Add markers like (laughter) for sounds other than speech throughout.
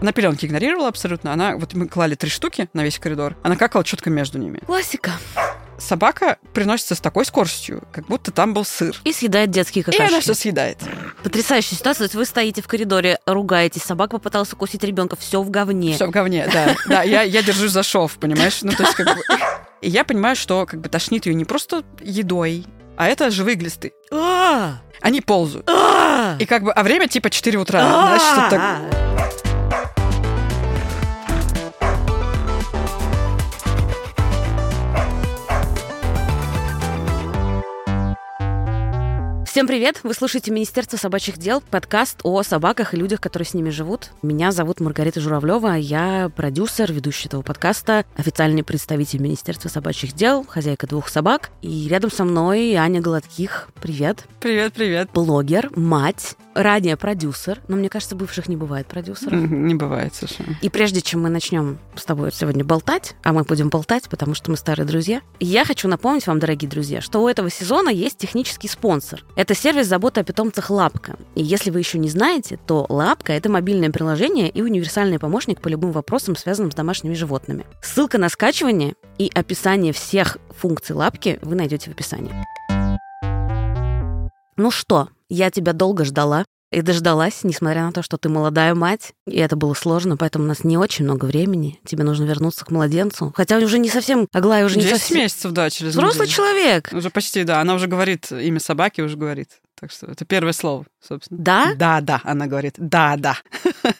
Она пеленки игнорировала абсолютно. Она, вот мы клали три штуки на весь коридор. Она какала четко между ними. Классика. Собака приносится с такой скоростью, как будто там был сыр. И съедает детские И она какашки. все съедает. Потрясающая ситуация. То есть вы стоите в коридоре, ругаетесь, собака попыталась укусить ребенка, все в говне. Все в говне, да. Да, я, я держусь за шов, понимаешь? Ну, то есть, как бы... И я понимаю, что как бы тошнит ее не просто едой, а это живые глисты. А! Они ползают. А! И как бы, а время типа 4 утра. Знаешь, что Всем привет! Вы слушаете Министерство собачьих дел, подкаст о собаках и людях, которые с ними живут. Меня зовут Маргарита Журавлева, я продюсер, ведущий этого подкаста, официальный представитель Министерства собачьих дел, хозяйка двух собак. И рядом со мной Аня Голодких. Привет! Привет, привет. Блогер, мать, ранее продюсер, но мне кажется, бывших не бывает продюсеров. Не бывает совершенно. И прежде чем мы начнем с тобой сегодня болтать, а мы будем болтать, потому что мы старые друзья, я хочу напомнить вам, дорогие друзья, что у этого сезона есть технический спонсор. Это сервис заботы о питомцах Лапка. И если вы еще не знаете, то Лапка — это мобильное приложение и универсальный помощник по любым вопросам, связанным с домашними животными. Ссылка на скачивание и описание всех функций Лапки вы найдете в описании. Ну что, я тебя долго ждала. И дождалась, несмотря на то, что ты молодая мать, и это было сложно, поэтому у нас не очень много времени. Тебе нужно вернуться к младенцу. Хотя уже не совсем, Аглая уже не 10 совсем... месяцев, да, через Взрослый неделю. человек. Уже почти, да. Она уже говорит имя собаки, уже говорит. Так что это первое слово, собственно. Да? Да, да, она говорит. Да, да. (laughs)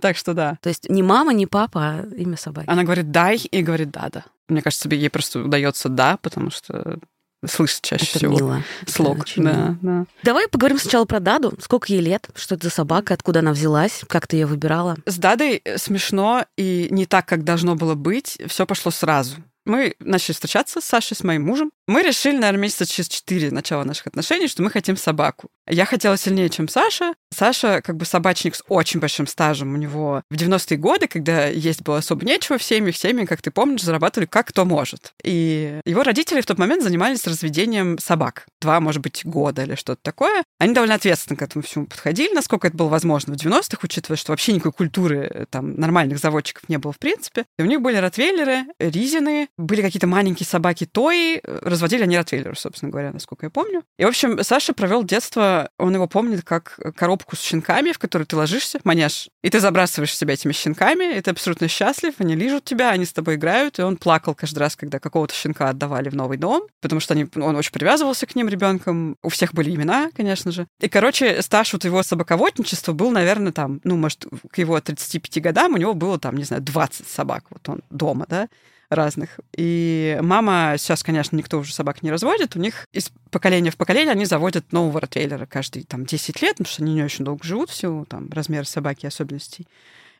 Так что да. То есть не мама, не папа, а имя собаки. Она говорит дай и говорит да, да. Мне кажется, ей просто удается да, потому что слышит чаще это всего мило. (laughs) слог. Это очень мило. Да, да. Давай поговорим сначала про Даду. Сколько ей лет? Что это за собака? Откуда она взялась? Как ты ее выбирала? С Дадой э, смешно и не так, как должно было быть. Все пошло сразу. Мы начали встречаться с Сашей, с моим мужем. Мы решили, наверное, месяца через четыре начала наших отношений, что мы хотим собаку. Я хотела сильнее, чем Саша. Саша как бы собачник с очень большим стажем. У него в 90-е годы, когда есть было особо нечего в семьях, семьи, как ты помнишь, зарабатывали как кто может. И его родители в тот момент занимались разведением собак. Два, может быть, года или что-то такое. Они довольно ответственно к этому всему подходили, насколько это было возможно в 90-х, учитывая, что вообще никакой культуры э, там нормальных заводчиков не было в принципе. И у них были ротвейлеры, ризины, были какие-то маленькие собаки Тои, э, разводили они ротвейлеров, собственно говоря, насколько я помню. И, в общем, Саша провел детство, он его помнит как коробку с щенками, в которую ты ложишься, манеж, и ты забрасываешь себя этими щенками, и ты абсолютно счастлив, они лижут тебя, они с тобой играют, и он плакал каждый раз, когда какого-то щенка отдавали в новый дом, потому что они, он очень привязывался к ним ребенком, у всех были имена, конечно же. И, короче, стаж вот его собаководничества был, наверное, там, ну, может, к его 35 годам у него было там, не знаю, 20 собак, вот он дома, да, разных. И мама, сейчас, конечно, никто уже собак не разводит, у них из поколения в поколение они заводят нового ротвейлера каждые там 10 лет, потому что они не очень долго живут в силу там размера собаки особенностей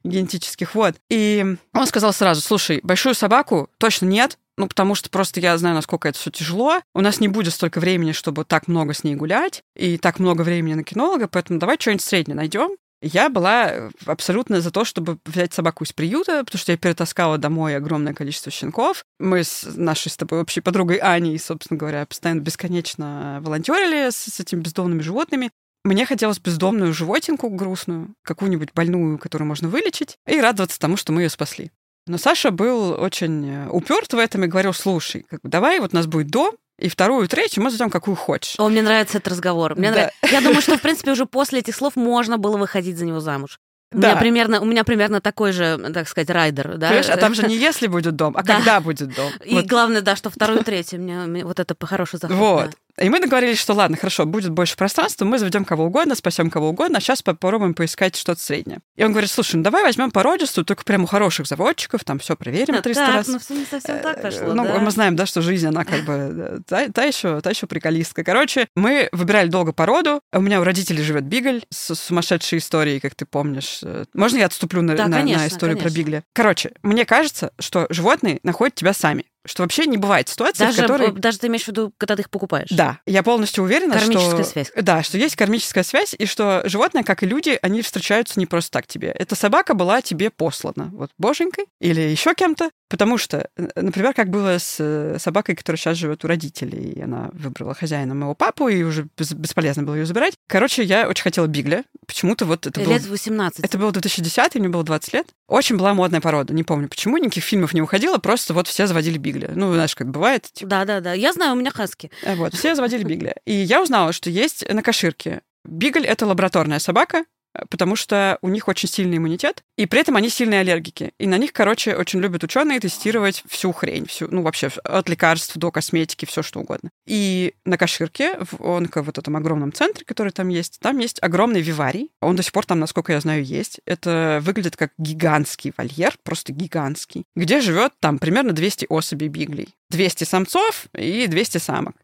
генетических. Вот. И он сказал сразу, слушай, большую собаку точно нет, ну, потому что просто я знаю, насколько это все тяжело. У нас не будет столько времени, чтобы так много с ней гулять, и так много времени на кинолога, поэтому давай что-нибудь среднее найдем. Я была абсолютно за то, чтобы взять собаку из приюта, потому что я перетаскала домой огромное количество щенков. Мы с нашей с тобой общей подругой Аней, собственно говоря, постоянно бесконечно волонтерили с, с этими бездомными животными. Мне хотелось бездомную животинку грустную, какую-нибудь больную, которую можно вылечить, и радоваться тому, что мы ее спасли. Но Саша был очень уперт в этом и говорил, слушай, как давай, вот у нас будет дом, и вторую, и третью мы зайдем какую хочешь. О, мне нравится этот разговор. Мне Да. нравится. (laughs) Я думаю, что, в принципе, уже после этих слов можно было выходить за него замуж. У, Да. меня примерно, у меня примерно такой же, так сказать, райдер. Да? Понимаешь, а там же (laughs) не если будет дом, а Да. когда будет дом. И Вот. главное, да, что вторую, третью. Мне, мне вот это хороший заход. Вот. да. И мы договорились, что ладно, хорошо, будет больше пространства, мы заведем кого угодно, спасем кого угодно, а сейчас попробуем поискать что-то среднее. И он говорит, слушай, ну давай возьмем породистую, только прям у хороших заводчиков, там все проверим А, 300 так, раз. ну все не совсем так Э, пошло, Ну, да. мы знаем, да, что жизнь, она как бы э, та, та еще, та еще приколистка. Короче, мы выбирали долго породу. У меня у родителей живет бигль с сумасшедшей историей, как ты помнишь. Э, Можно я отступлю на, Да, на- на конечно, историю про конечно. бигля? Короче, мне кажется, что животные находят тебя сами. Что вообще не бывает ситуации, Даже, в которой... э, даже ты имеешь в виду, когда ты их покупаешь? Да, я полностью уверена, Кармическая что... связь. Да, что есть кармическая связь, и что животные, как и люди, они встречаются не просто так тебе. Эта собака была тебе послана, вот боженькой или еще кем-то, потому что, э, например, как было с э, собакой, которая сейчас живет у родителей, и она выбрала хозяина моего папу, и уже бес- бесполезно было ее забирать. Короче, я очень хотела бигля. Почему-то вот это было... Лет 18. Это было 2010, мне было 20 лет. Очень была модная порода. Не помню почему, никаких фильмов не выходило, просто вот все заводили бигля. Ну, знаешь, как бывает, типа, Да, да, да. Я знаю, у меня хаски. Вот, все заводили бигля. И я узнала, что есть на коширке. Бигль — это лабораторная собака, потому что у них очень сильный иммунитет, и при этом они сильные аллергики. И на них, короче, очень любят ученые тестировать всю хрень, всю, ну, вообще от лекарств до косметики, все что угодно. И на Каширке, в онко вот этом огромном центре, который там есть, там есть огромный виварий. Он до сих пор там, насколько я знаю, есть. Это выглядит как гигантский вольер, просто гигантский, где живет там примерно 200 особей биглей. 200 самцов и 200 самок.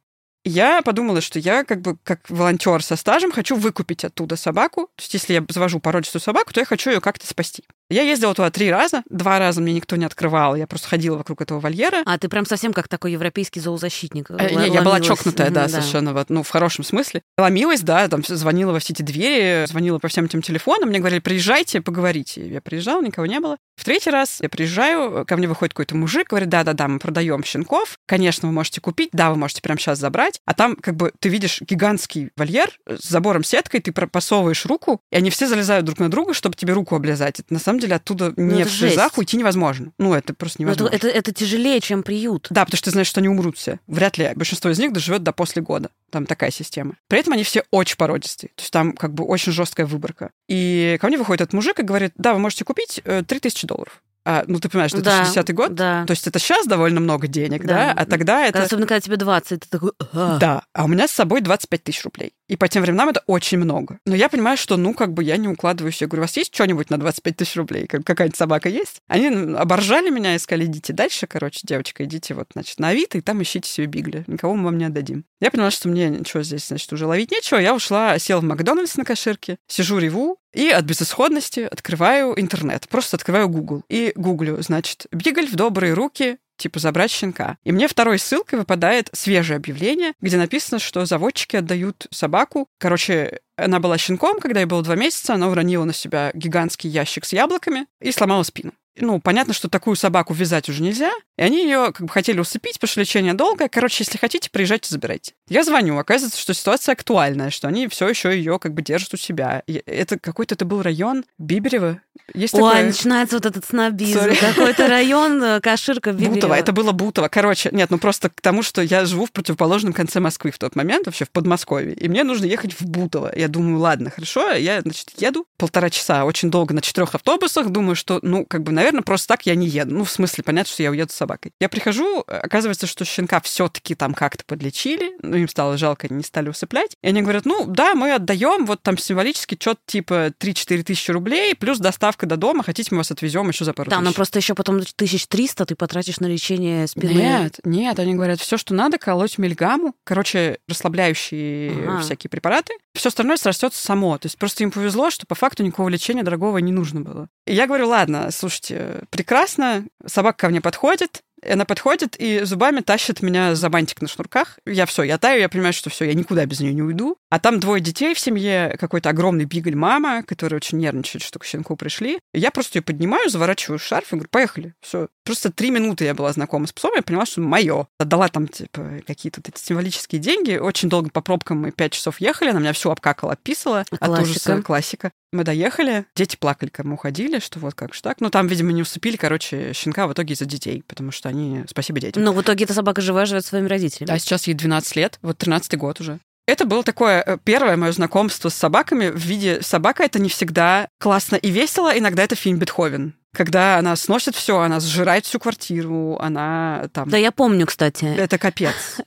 Я подумала, что я как бы как волонтер со стажем хочу выкупить оттуда собаку. То есть если я завожу породистую собаку, то я хочу ее как-то спасти. Я ездила туда три раза. Два раза мне никто не открывал. Я просто ходила вокруг этого вольера. А ты прям совсем как такой европейский зоозащитник. Э, не, я была Ломилась. чокнутая, да, Мгм, совершенно, вот, ну, в хорошем смысле. Ломилась, да, там звонила во все эти двери, звонила по всем этим телефонам, мне говорили, приезжайте, поговорите. Я приезжала, никого не было. В третий раз я приезжаю, ко мне выходит какой-то мужик, говорит, да-да-да, мы продаем щенков, конечно, вы можете купить, да, вы можете прямо сейчас забрать. А там, как бы, ты видишь гигантский вольер с забором сеткой, ты просовываешь руку, и они все залезают друг на друга, чтобы тебе руку облизать. Это, на самом деле оттуда не это в слезах уйти невозможно. Ну, это просто Ну, это, невозможно. это, это тяжелее, чем приют. Да, потому что ты знаешь, что они умрут все. Вряд ли. Большинство из них доживет до после года. Там такая система. При этом они все очень породистые. То есть там как бы очень жесткая выборка. И ко мне выходит этот мужик и говорит, да, вы можете купить э, 3000 долларов. А, ну, ты понимаешь, Да, 2010 год? Да. То есть это сейчас довольно много денег, Да. да? А тогда это... Особенно, когда тебе 20, ты такой... «А». Да, а у меня с собой 25 тысяч рублей. И по тем временам это очень много. Но я понимаю, что, ну, как бы я не укладываюсь. Я говорю, у вас есть что-нибудь на 25 тысяч рублей? Как- Какая-нибудь собака есть? Они оборжали меня и сказали, идите дальше, короче, девочка, идите вот, значит, на Авито, и там ищите себе бигля. Никого мы вам не отдадим. Я поняла, что мне ничего здесь, значит, уже ловить нечего. Я ушла, села в Макдональдс на коширке, сижу, реву, и от безысходности открываю интернет. Просто открываю Google. И гуглю, значит, бигль в добрые руки, типа забрать щенка. И мне второй ссылкой выпадает свежее объявление, где написано, что заводчики отдают собаку. Короче, она была щенком, когда ей было два месяца, она уронила на себя гигантский ящик с яблоками и сломала спину. Ну, понятно, что такую собаку вязать уже нельзя, и они ее как бы хотели усыпить, потому что лечение долгое. Короче, если хотите, приезжайте, забирайте. Я звоню, оказывается, что ситуация актуальная, что они все еще ее как бы держат у себя. Это какой-то это был район Биберева. Есть Ой, такое... начинается вот этот снобизм. Какой-то (laughs) район, э, Каширка, Бутово, Биберево. это было Бутово. Короче, нет, ну просто к тому, что я живу в противоположном конце Москвы в тот момент, вообще в Подмосковье, и мне нужно ехать в Бутово. Я думаю, ладно, хорошо, я, значит, еду полтора часа, очень долго на четырех автобусах, думаю, что, ну, как бы, наверное, просто так я не еду. Ну, в смысле, понятно, что я уеду с собакой. Я прихожу, оказывается, что щенка все-таки там как-то подлечили, ну, им стало жалко, они не стали усыплять. И они говорят, ну, да, мы отдаем вот там символически что-то типа 3-4 тысячи рублей, плюс доставка до дома, хотите, мы вас отвезем еще за пару Да, но тысяч. просто еще потом 1300 ты потратишь на лечение спины. Нет, нет, они говорят, все, что надо, колоть мельгаму, короче, расслабляющие Ага. всякие препараты. Все остальное срастется само. То есть просто им повезло, что по факту никакого лечения дорогого не нужно было. И я говорю, ладно, слушайте, прекрасно, собака ко мне подходит, она подходит и зубами тащит меня за бантик на шнурках. Я все, я таю, я понимаю, что все, я никуда без нее не уйду. А там двое детей в семье, какой-то огромный бигль мама, которая очень нервничает, что к щенку пришли. Я просто ее поднимаю, заворачиваю шарф и говорю, поехали. Все. Просто три минуты я была знакома с псом, я поняла, что мое. Отдала там, типа, какие-то вот эти символические деньги. Очень долго по пробкам мы пять часов ехали, она меня все обкакала, описала. От Классика. ужаса классика. Мы доехали, дети плакали, когда мы уходили, что вот как же так. Ну, там, видимо, не усыпили, короче, щенка в итоге из-за детей, потому что они... Спасибо детям. Но в итоге эта собака живая живет своими родителями. Да, сейчас ей 12 лет, вот 13-й год уже. Это было такое э, первое мое знакомство с собаками в виде собака это не всегда классно и весело, иногда это фильм Бетховен. Когда она сносит все, она сжирает всю квартиру, она там. Да, я помню, кстати. Это капец. (laughs)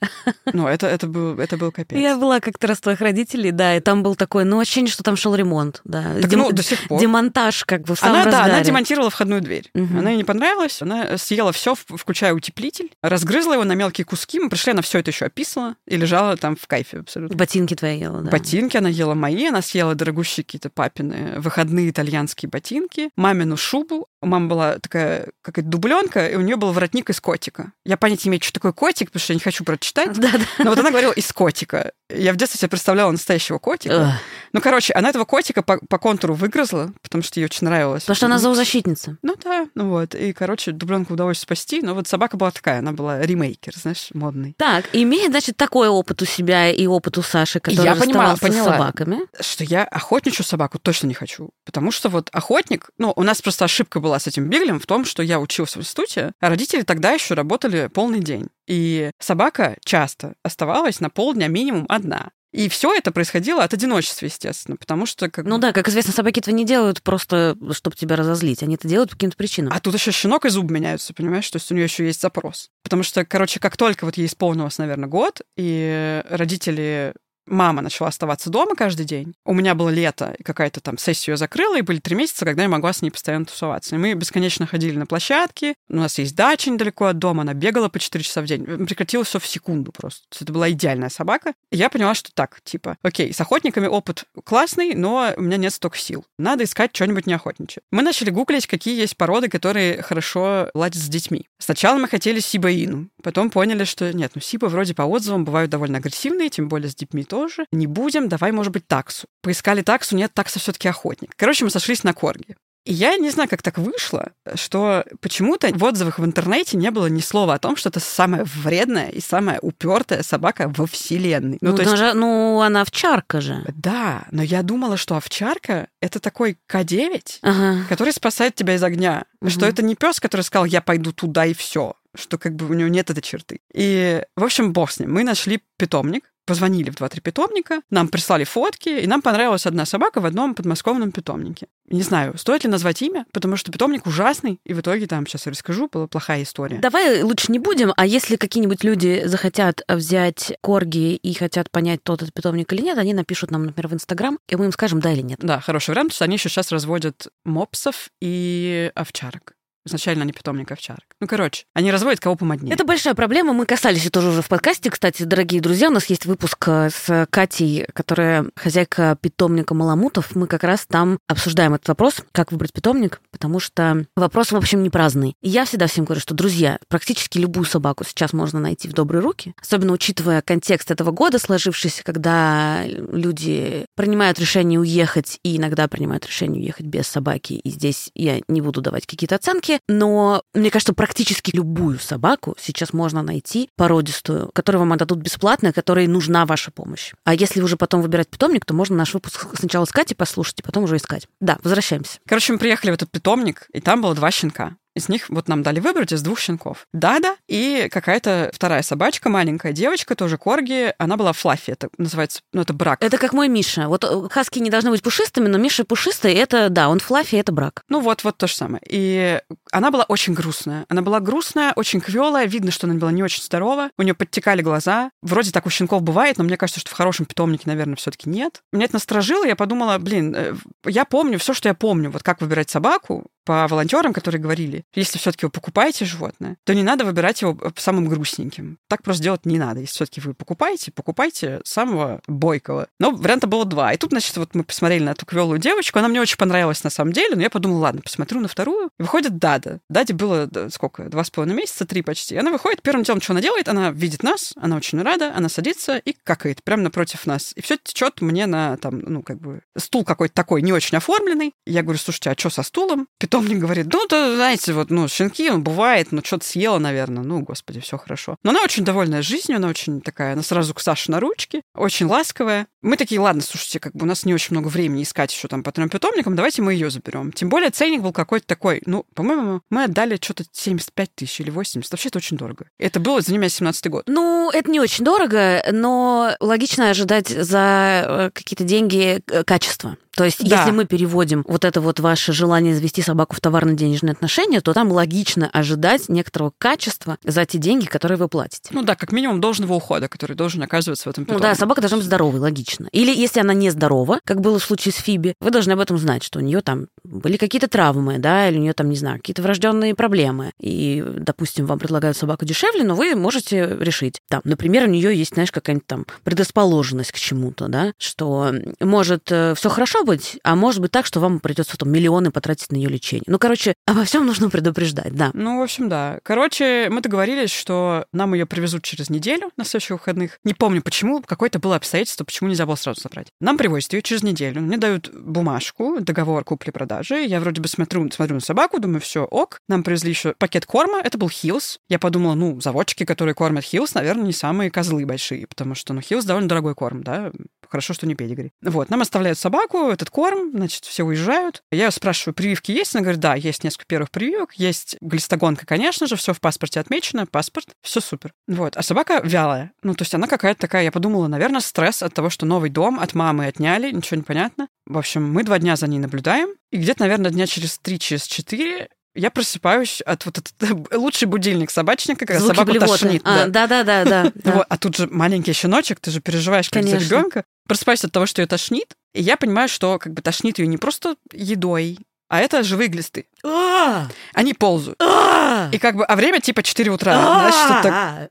Ну, это, это, был, это был капец. Я была как-то раз твоих родителей, да, и там был такой, ну, ощущение, что там шел ремонт, да. Так, Дем- ну, до сих пор. Демонтаж, как бы, в самом Она, да, она разгаре. демонтировала входную дверь. Мгм. Она ей не понравилась, она съела все, включая утеплитель, разгрызла его на мелкие куски. Мы пришли, она все это еще описала и лежала там в кайфе абсолютно. Ботинки твои ела, да. Ботинки она ела мои, она съела дорогущие какие-то папины выходные итальянские ботинки, мамину шубу. У мамы была такая какая-то дубленка, и у нее был воротник из котика. Я понятия имею, что такое котик, потому что я не хочу прочитать. Да, да. Но вот она говорила из котика. Я в детстве себе представляла настоящего котика. Ну, короче, она этого котика по, по контуру выгрызла, потому что ей очень нравилось. Потому что она зоозащитница. Ну да, ну вот. И, короче, дубленку удалось спасти. Но вот собака была такая, она была ремейкер, знаешь, модный. Так, имеет, значит, такой опыт у себя и опыт у Саши, который я понимала, поняла. с собаками. Что я охотничью собаку точно не хочу. Потому что вот охотник... Ну, у нас просто ошибка была с этим биглем в том, что я училась в институте, а родители тогда еще работали полный день. И собака часто оставалась на полдня минимум одна. И все это происходило от одиночества, естественно, потому что как Ну да, как известно, собаки этого не делают просто, чтобы тебя разозлить. Они это делают по каким-то причинам. А тут еще щенок и зуб меняются, понимаешь? То есть у нее еще есть запрос. Потому что, короче, как только вот ей исполнилось, наверное, год, и родители Мама начала оставаться дома каждый день. У меня было лето, и какая-то там сессию я закрыла, и были три месяца, когда я могла с ней постоянно тусоваться. И мы бесконечно ходили на площадки. У нас есть дача недалеко от дома, она бегала по 4 часа в день. Прекратилось все в секунду просто. Это была идеальная собака. И я поняла, что так, типа, окей, с охотниками опыт классный, но у меня нет столько сил. Надо искать что-нибудь неохотничье. Мы начали гуглить, какие есть породы, которые хорошо ладят с детьми. Сначала мы хотели сибаину, потом поняли, что нет, ну сибы вроде по отзывам бывают довольно агрессивные, тем более с детьми тоже. Не будем, давай, может быть, таксу. Поискали таксу, нет, такса все таки охотник. Короче, мы сошлись на корге. И я не знаю, как так вышло, что почему-то в отзывах в интернете не было ни слова о том, что это самая вредная и самая упертая собака во вселенной. Ну, то есть- даже, ну, она овчарка же. да, но я думала, что овчарка это такой К9, Ага. который спасает тебя из огня. Что Мгм. это не пес, который сказал, я пойду туда и все. Что как бы у него нет этой черты. И, в общем, бог с ним. Мы нашли питомник, позвонили в 2-3 питомника, нам прислали фотки, и нам понравилась одна собака в одном подмосковном питомнике. Не знаю, стоит ли назвать имя, потому что питомник ужасный, и в итоге там, сейчас я расскажу, была плохая история. Давай лучше не будем, а если какие-нибудь люди захотят взять корги и хотят понять, тот это питомник или нет, они напишут нам, например, в Инстаграм, и мы им скажем да или нет. Да, хороший вариант, потому что они еще сейчас разводят мопсов и овчарок. Изначально они питомник овчарок. Ну, короче, они разводят кого помоднее. Это большая проблема. Мы касались тоже уже в подкасте. Кстати, дорогие друзья, у нас есть выпуск э, с Катей, которая хозяйка питомника Маламутов. Мы как раз там обсуждаем этот вопрос, как выбрать питомник, потому что вопрос, в общем, не праздный. И я всегда всем говорю, что, друзья, практически любую собаку сейчас можно найти в добрые руки, особенно учитывая контекст этого года сложившийся, когда люди принимают решение уехать и иногда принимают решение уехать без собаки. И здесь я не буду давать какие-то оценки, но мне кажется, практически любую собаку сейчас можно найти породистую, которую вам отдадут бесплатно, которой нужна ваша помощь. А если уже потом выбирать питомник, то можно наш выпуск сначала искать и послушать, и потом уже искать. Да, возвращаемся. Короче, мы приехали в этот питомник, и там было два щенка. Из них вот нам дали выбрать из двух щенков. Дада и какая-то вторая собачка, маленькая девочка, тоже корги. Она была Флаффи, это называется, ну, это брак. Это как мой Миша. Вот э, хаски не должны быть пушистыми, но Миша пушистый, это, да, он флаффи, это брак. Ну вот, вот то же самое. И она была очень грустная. Она была грустная, очень квелая. Видно, что она была не очень здорова. У нее подтекали глаза. Вроде так у щенков бывает, но мне кажется, что в хорошем питомнике, наверное, все-таки нет. Меня это насторожило. Я подумала, блин, э, я помню все, что я помню. Вот как выбирать собаку по волонтерам, которые говорили, если все-таки вы покупаете животное, то не надо выбирать его самым грустненьким. Так просто делать не надо. Если все-таки вы покупаете, покупайте самого бойкого. Но варианта было два. И тут, значит, вот мы посмотрели на эту квелую девочку. Она мне очень понравилась на самом деле, но я подумала, ладно, посмотрю на вторую. И выходит Дада. Даде было сколько? Два с половиной месяца, три почти. И она выходит, первым делом, что она делает, она видит нас, она очень рада, она садится и какает прямо напротив нас. И все течет мне на там, ну, как бы, стул какой-то такой не очень оформленный. Я говорю, слушайте, а что со стулом? Питомник говорит, ну, то, знаете, вот, ну, щенки, он бывает, ну, что-то съела, наверное. Ну, господи, все хорошо. Но она очень довольная жизнью, она очень такая, она сразу к Саше на ручки, очень ласковая. Мы такие, ладно, слушайте, как бы у нас не очень много времени искать еще там по трем питомникам, давайте мы ее заберем. Тем более ценник был какой-то такой, ну, по-моему, мы отдали что-то 75 тысяч или 80. Вообще это очень дорого. Это было за меня 17 год. Ну, это не очень дорого, но логично ожидать за э, какие-то деньги э, качества. То есть, Да. если мы переводим вот это вот ваше желание завести собаку в товарно-денежные отношения, то там логично ожидать некоторого качества за те деньги, которые вы платите. Ну да, как минимум должного ухода, который должен оказываться в этом Ну питомнике. да, собака должна быть здоровой, логично. Или если она не здорова, как было в случае с Фиби, вы должны об этом знать, что у нее там были какие-то травмы, да, или у нее там, не знаю, какие-то врожденные проблемы. И, допустим, вам предлагают собаку дешевле, но вы можете решить. Там, например, у нее есть, знаешь, какая-нибудь там предрасположенность к чему-то, да, что может все хорошо быть, а может быть так, что вам придется там миллионы потратить на ее лечение. Лечения. Ну, короче, обо всем нужно предупреждать, да. Ну, в общем, да. Короче, мы договорились, что нам ее привезут через неделю на следующих выходных. Не помню почему, какое-то было обстоятельство, почему нельзя было сразу забрать. Нам привозят ее через неделю. Мне дают бумажку, договор купли-продажи. Я вроде бы смотрю, смотрю на собаку, думаю, все, ок. Нам привезли еще пакет корма. Это был Hill's. Я подумала, ну, заводчики, которые кормят Hill's, наверное, не самые козлы большие, потому что, ну, Hill's довольно дорогой корм, да. Хорошо, что не Pedigree. Вот, нам оставляют собаку, этот корм, значит, все уезжают. Я спрашиваю, прививки есть? Она говорит, да, есть несколько первых прививок, есть глистогонка, конечно же, все в паспорте отмечено, паспорт, все супер. Вот, а собака вялая. Ну, то есть она какая-то такая, я подумала, наверное, стресс от того, что новый дом от мамы отняли, ничего не понятно. В общем, мы два дня за ней наблюдаем, и где-то, наверное, дня через три, через четыре я просыпаюсь от вот этого (laughs) лучший будильник собачника, когда Звуки собаку блевоты. тошнит. А, да. (laughs) да, да, да, да. да. Вот, а тут же маленький щеночек, ты же переживаешь как за ребенка. Просыпаюсь от того, что ее тошнит, и я понимаю, что как бы тошнит ее не просто едой, а это живые глисты. А! Они ползают. А! И как бы, а время типа 4 утра. Знаешь, что так- А!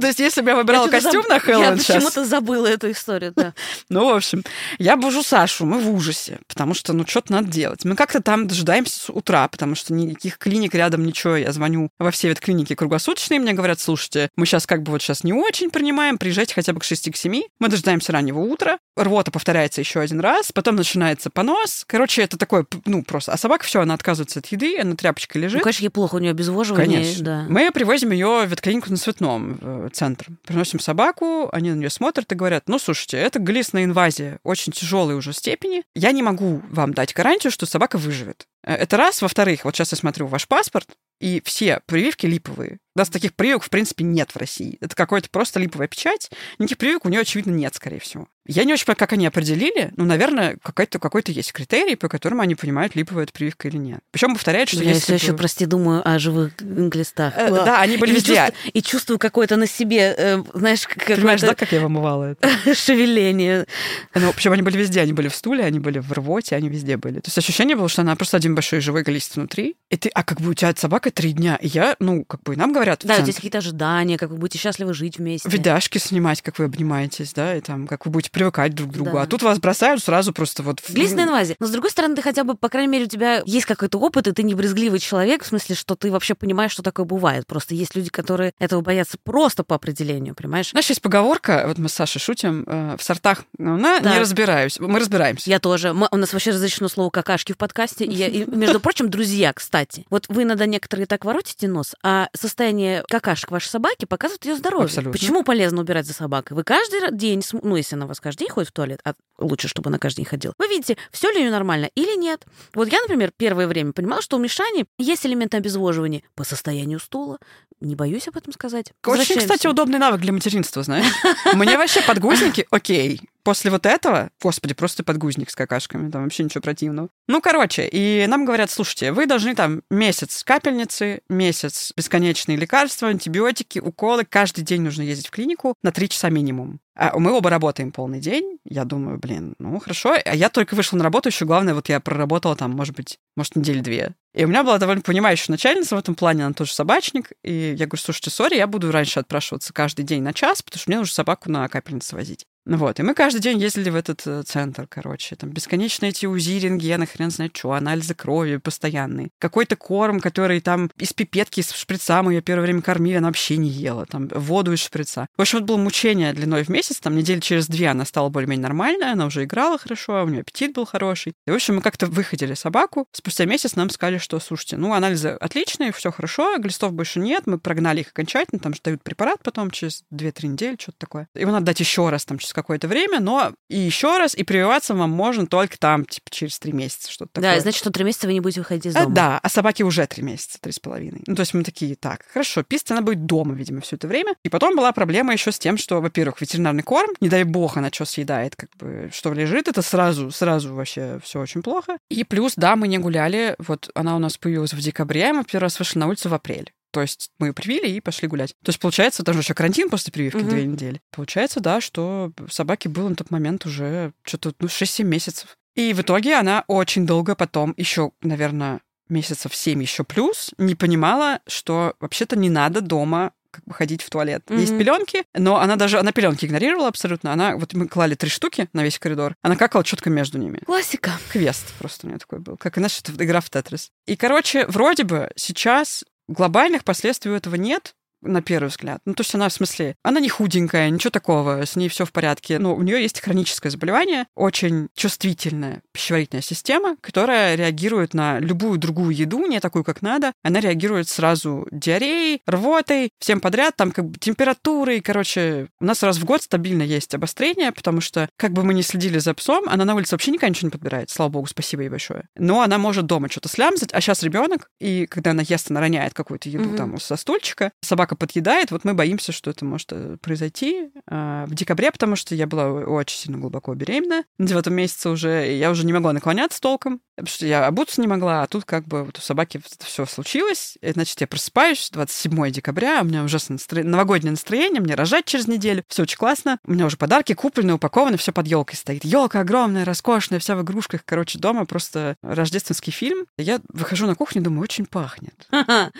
То есть, если бы я выбирала Я костюм на Хэллоуин Я сейчас, почему-то забыла эту историю, да. (laughs) ну, в общем, я бужу Сашу, мы в ужасе, потому что, ну, что-то надо делать. Мы как-то там дожидаемся с утра, потому что никаких клиник рядом, ничего. Я звоню во все ветклиники круглосуточные, мне говорят, слушайте, мы сейчас как бы вот сейчас не очень принимаем, приезжайте хотя бы к 6 к 7. Мы дожидаемся раннего утра, рвота повторяется еще один раз, потом начинается понос. Короче, это такое, ну, просто. А собака все, она отказывается от еды, она тряпочкой Ну, лежит. конечно, ей плохо, у нее обезвоживание. Конечно. Да. Мы привозим ее в ветклинику на Цветном, в центр. Приносим собаку, они на нее смотрят и говорят, ну, слушайте, это глистная инвазия очень тяжелой уже степени. Я не могу вам дать гарантию, что собака выживет. Э, Это раз. Во-вторых, вот сейчас я смотрю ваш паспорт, и все прививки липовые. У нас таких прививок, в принципе, нет в России. Это какой-то просто липовая печать. Никаких прививок у нее, очевидно, нет, скорее всего. Я не очень понимаю, как они определили. Ну, наверное, какой-то какой есть критерий, по которому они понимают, липовая это прививка или нет. Причем повторяют, что Я если все еще, прости, думаю о живых глистах. Э, Да, они были и везде. чувствую, и чувствую какое-то на себе, э, знаешь, Понимаешь, да, какое-то как я вымывала это? (laughs) шевеление. Ну, причем они были везде. Они были в стуле, они были в рвоте, они везде были. То есть ощущение было, что она просто один большой живой глист внутри. И ты, а как бы у тебя собака три дня. И я, ну, как бы нам говорят, Да, здесь какие-то ожидания, как вы будете счастливы жить вместе. видяшки снимать, как вы обнимаетесь, да, и там, как вы будете привыкать друг к другу. Да. А тут вас бросают сразу просто вот... Глистная инвазия. Но, с другой стороны, ты хотя бы, по крайней мере, у тебя есть какой-то опыт, и ты не брезгливый человек, в смысле, что ты вообще понимаешь, что такое бывает. Просто есть люди, которые этого боятся просто по определению, понимаешь? Знаешь, есть поговорка, вот мы с Сашей шутим, э, в сортах говна Да. не разбираюсь. Мы разбираемся. Я тоже. Мы- у нас вообще разрешено слово какашки в подкасте. И, я- и, между прочим, друзья, кстати. Вот вы иногда некоторые так воротите нос, а состояние какашек вашей собаки показывает ее здоровье. Абсолютно. Почему полезно убирать за собакой? Вы каждый день, ну, если она у вас каждый день ходит в туалет, а лучше, чтобы она каждый день ходила, вы видите, все ли у нее нормально или нет. Вот я, например, первое время понимала, что у Мишани есть элементы обезвоживания по состоянию стула. Не боюсь об этом сказать. Очень, кстати, удобный навык для материнства, знаешь. Мне вообще подгузники, окей. После вот этого, господи, просто подгузник с какашками, там вообще ничего противного. Ну, короче, и нам говорят, слушайте, вы должны там месяц капельницы, месяц бесконечные лекарства, антибиотики, уколы, каждый день нужно ездить в клинику на три часа минимум. А мы оба работаем полный день. Я думаю, блин, ну хорошо. А я только вышла на работу, еще главное, вот я проработала там, может быть, может, недели две. И у меня была довольно понимающая начальница в этом плане, она тоже собачник. И я говорю, слушайте, сори, я буду раньше отпрашиваться каждый день на час, потому что мне нужно собаку на капельнице возить. Вот, и мы каждый день ездили в этот э, центр, короче. Там бесконечные эти УЗИ, рентгены, хрен знает что, анализы крови постоянные. Какой-то корм, который там из пипетки, из шприца мы ее первое время кормили, она вообще не ела. Там воду из шприца. В общем, это было мучение длиной в месяц. Там недели через две она стала более-менее нормальная, она уже играла хорошо, у нее аппетит был хороший. И, в общем, мы как-то выходили собаку. Спустя месяц нам сказали, что, слушайте, ну, анализы отличные, все хорошо, глистов больше нет, мы прогнали их окончательно, там же дают препарат потом через 2-3 недели, что-то такое. Его надо дать еще раз там через какое-то время, но и еще раз, и прививаться вам можно только там, типа, через 3 месяца, что-то такое. Да, значит, что три месяца вы не будете выходить из А, дома. да, а собаке уже три месяца, три с половиной. Ну, то есть мы такие, так, хорошо, писать она будет дома, видимо, все это время. И потом была проблема еще с тем, что, во-первых, ветеринарный корм, не дай бог она что съедает, как бы, что лежит, это сразу, сразу вообще все очень плохо. И плюс, да, мы не гуляли, вот она у нас появилась в декабре, мы первый раз вышли на улицу в апреле. То есть мы ее привили и пошли гулять. То есть, получается, там же еще карантин после прививки Мгм. две недели. Получается, да, что собаке было на тот момент уже что-то ну, 6-7 месяцев. И в итоге она очень долго потом, еще, наверное, месяцев 7 еще плюс, не понимала, что вообще-то не надо дома как бы ходить в туалет. Мгм. Есть пеленки, но она даже, она пеленки игнорировала абсолютно. Она, вот мы клали три штуки на весь коридор, она какала четко между ними. Классика. Квест просто у меня такой был. Как, знаешь, это игра в Тетрис. И, короче, вроде бы сейчас глобальных последствий у этого нет, на первый взгляд. Ну, то есть она, в смысле, она не худенькая, ничего такого, с ней все в порядке. Но у нее есть хроническое заболевание, очень чувствительная пищеварительная система, которая реагирует на любую другую еду, не такую, как надо. Она реагирует сразу диареей, рвотой, всем подряд, там как бы температурой. Короче, у нас раз в год стабильно есть обострение, потому что, как бы мы ни следили за псом, она на улице вообще никогда ничего не подбирает. Слава богу, спасибо ей большое. Но она может дома что-то слямзать, а сейчас ребенок, и когда она ест, она роняет какую-то еду Мгм. там со стульчика, собака подъедает, вот мы боимся, что это может э, произойти а, в декабре, потому что я была очень сильно глубоко беременна. На девятом месяце уже, я уже не могла наклоняться толком, потому что я обуться не могла, а тут как бы вот у собаки все случилось. И, значит, я просыпаюсь 27 декабря, у меня ужасно настро- новогоднее настроение, мне рожать через неделю, все очень классно. У меня уже подарки куплены, упакованы, все под елкой стоит. Елка огромная, роскошная, вся в игрушках, короче, дома просто рождественский фильм. Я выхожу на кухню, думаю, очень пахнет. (laughs)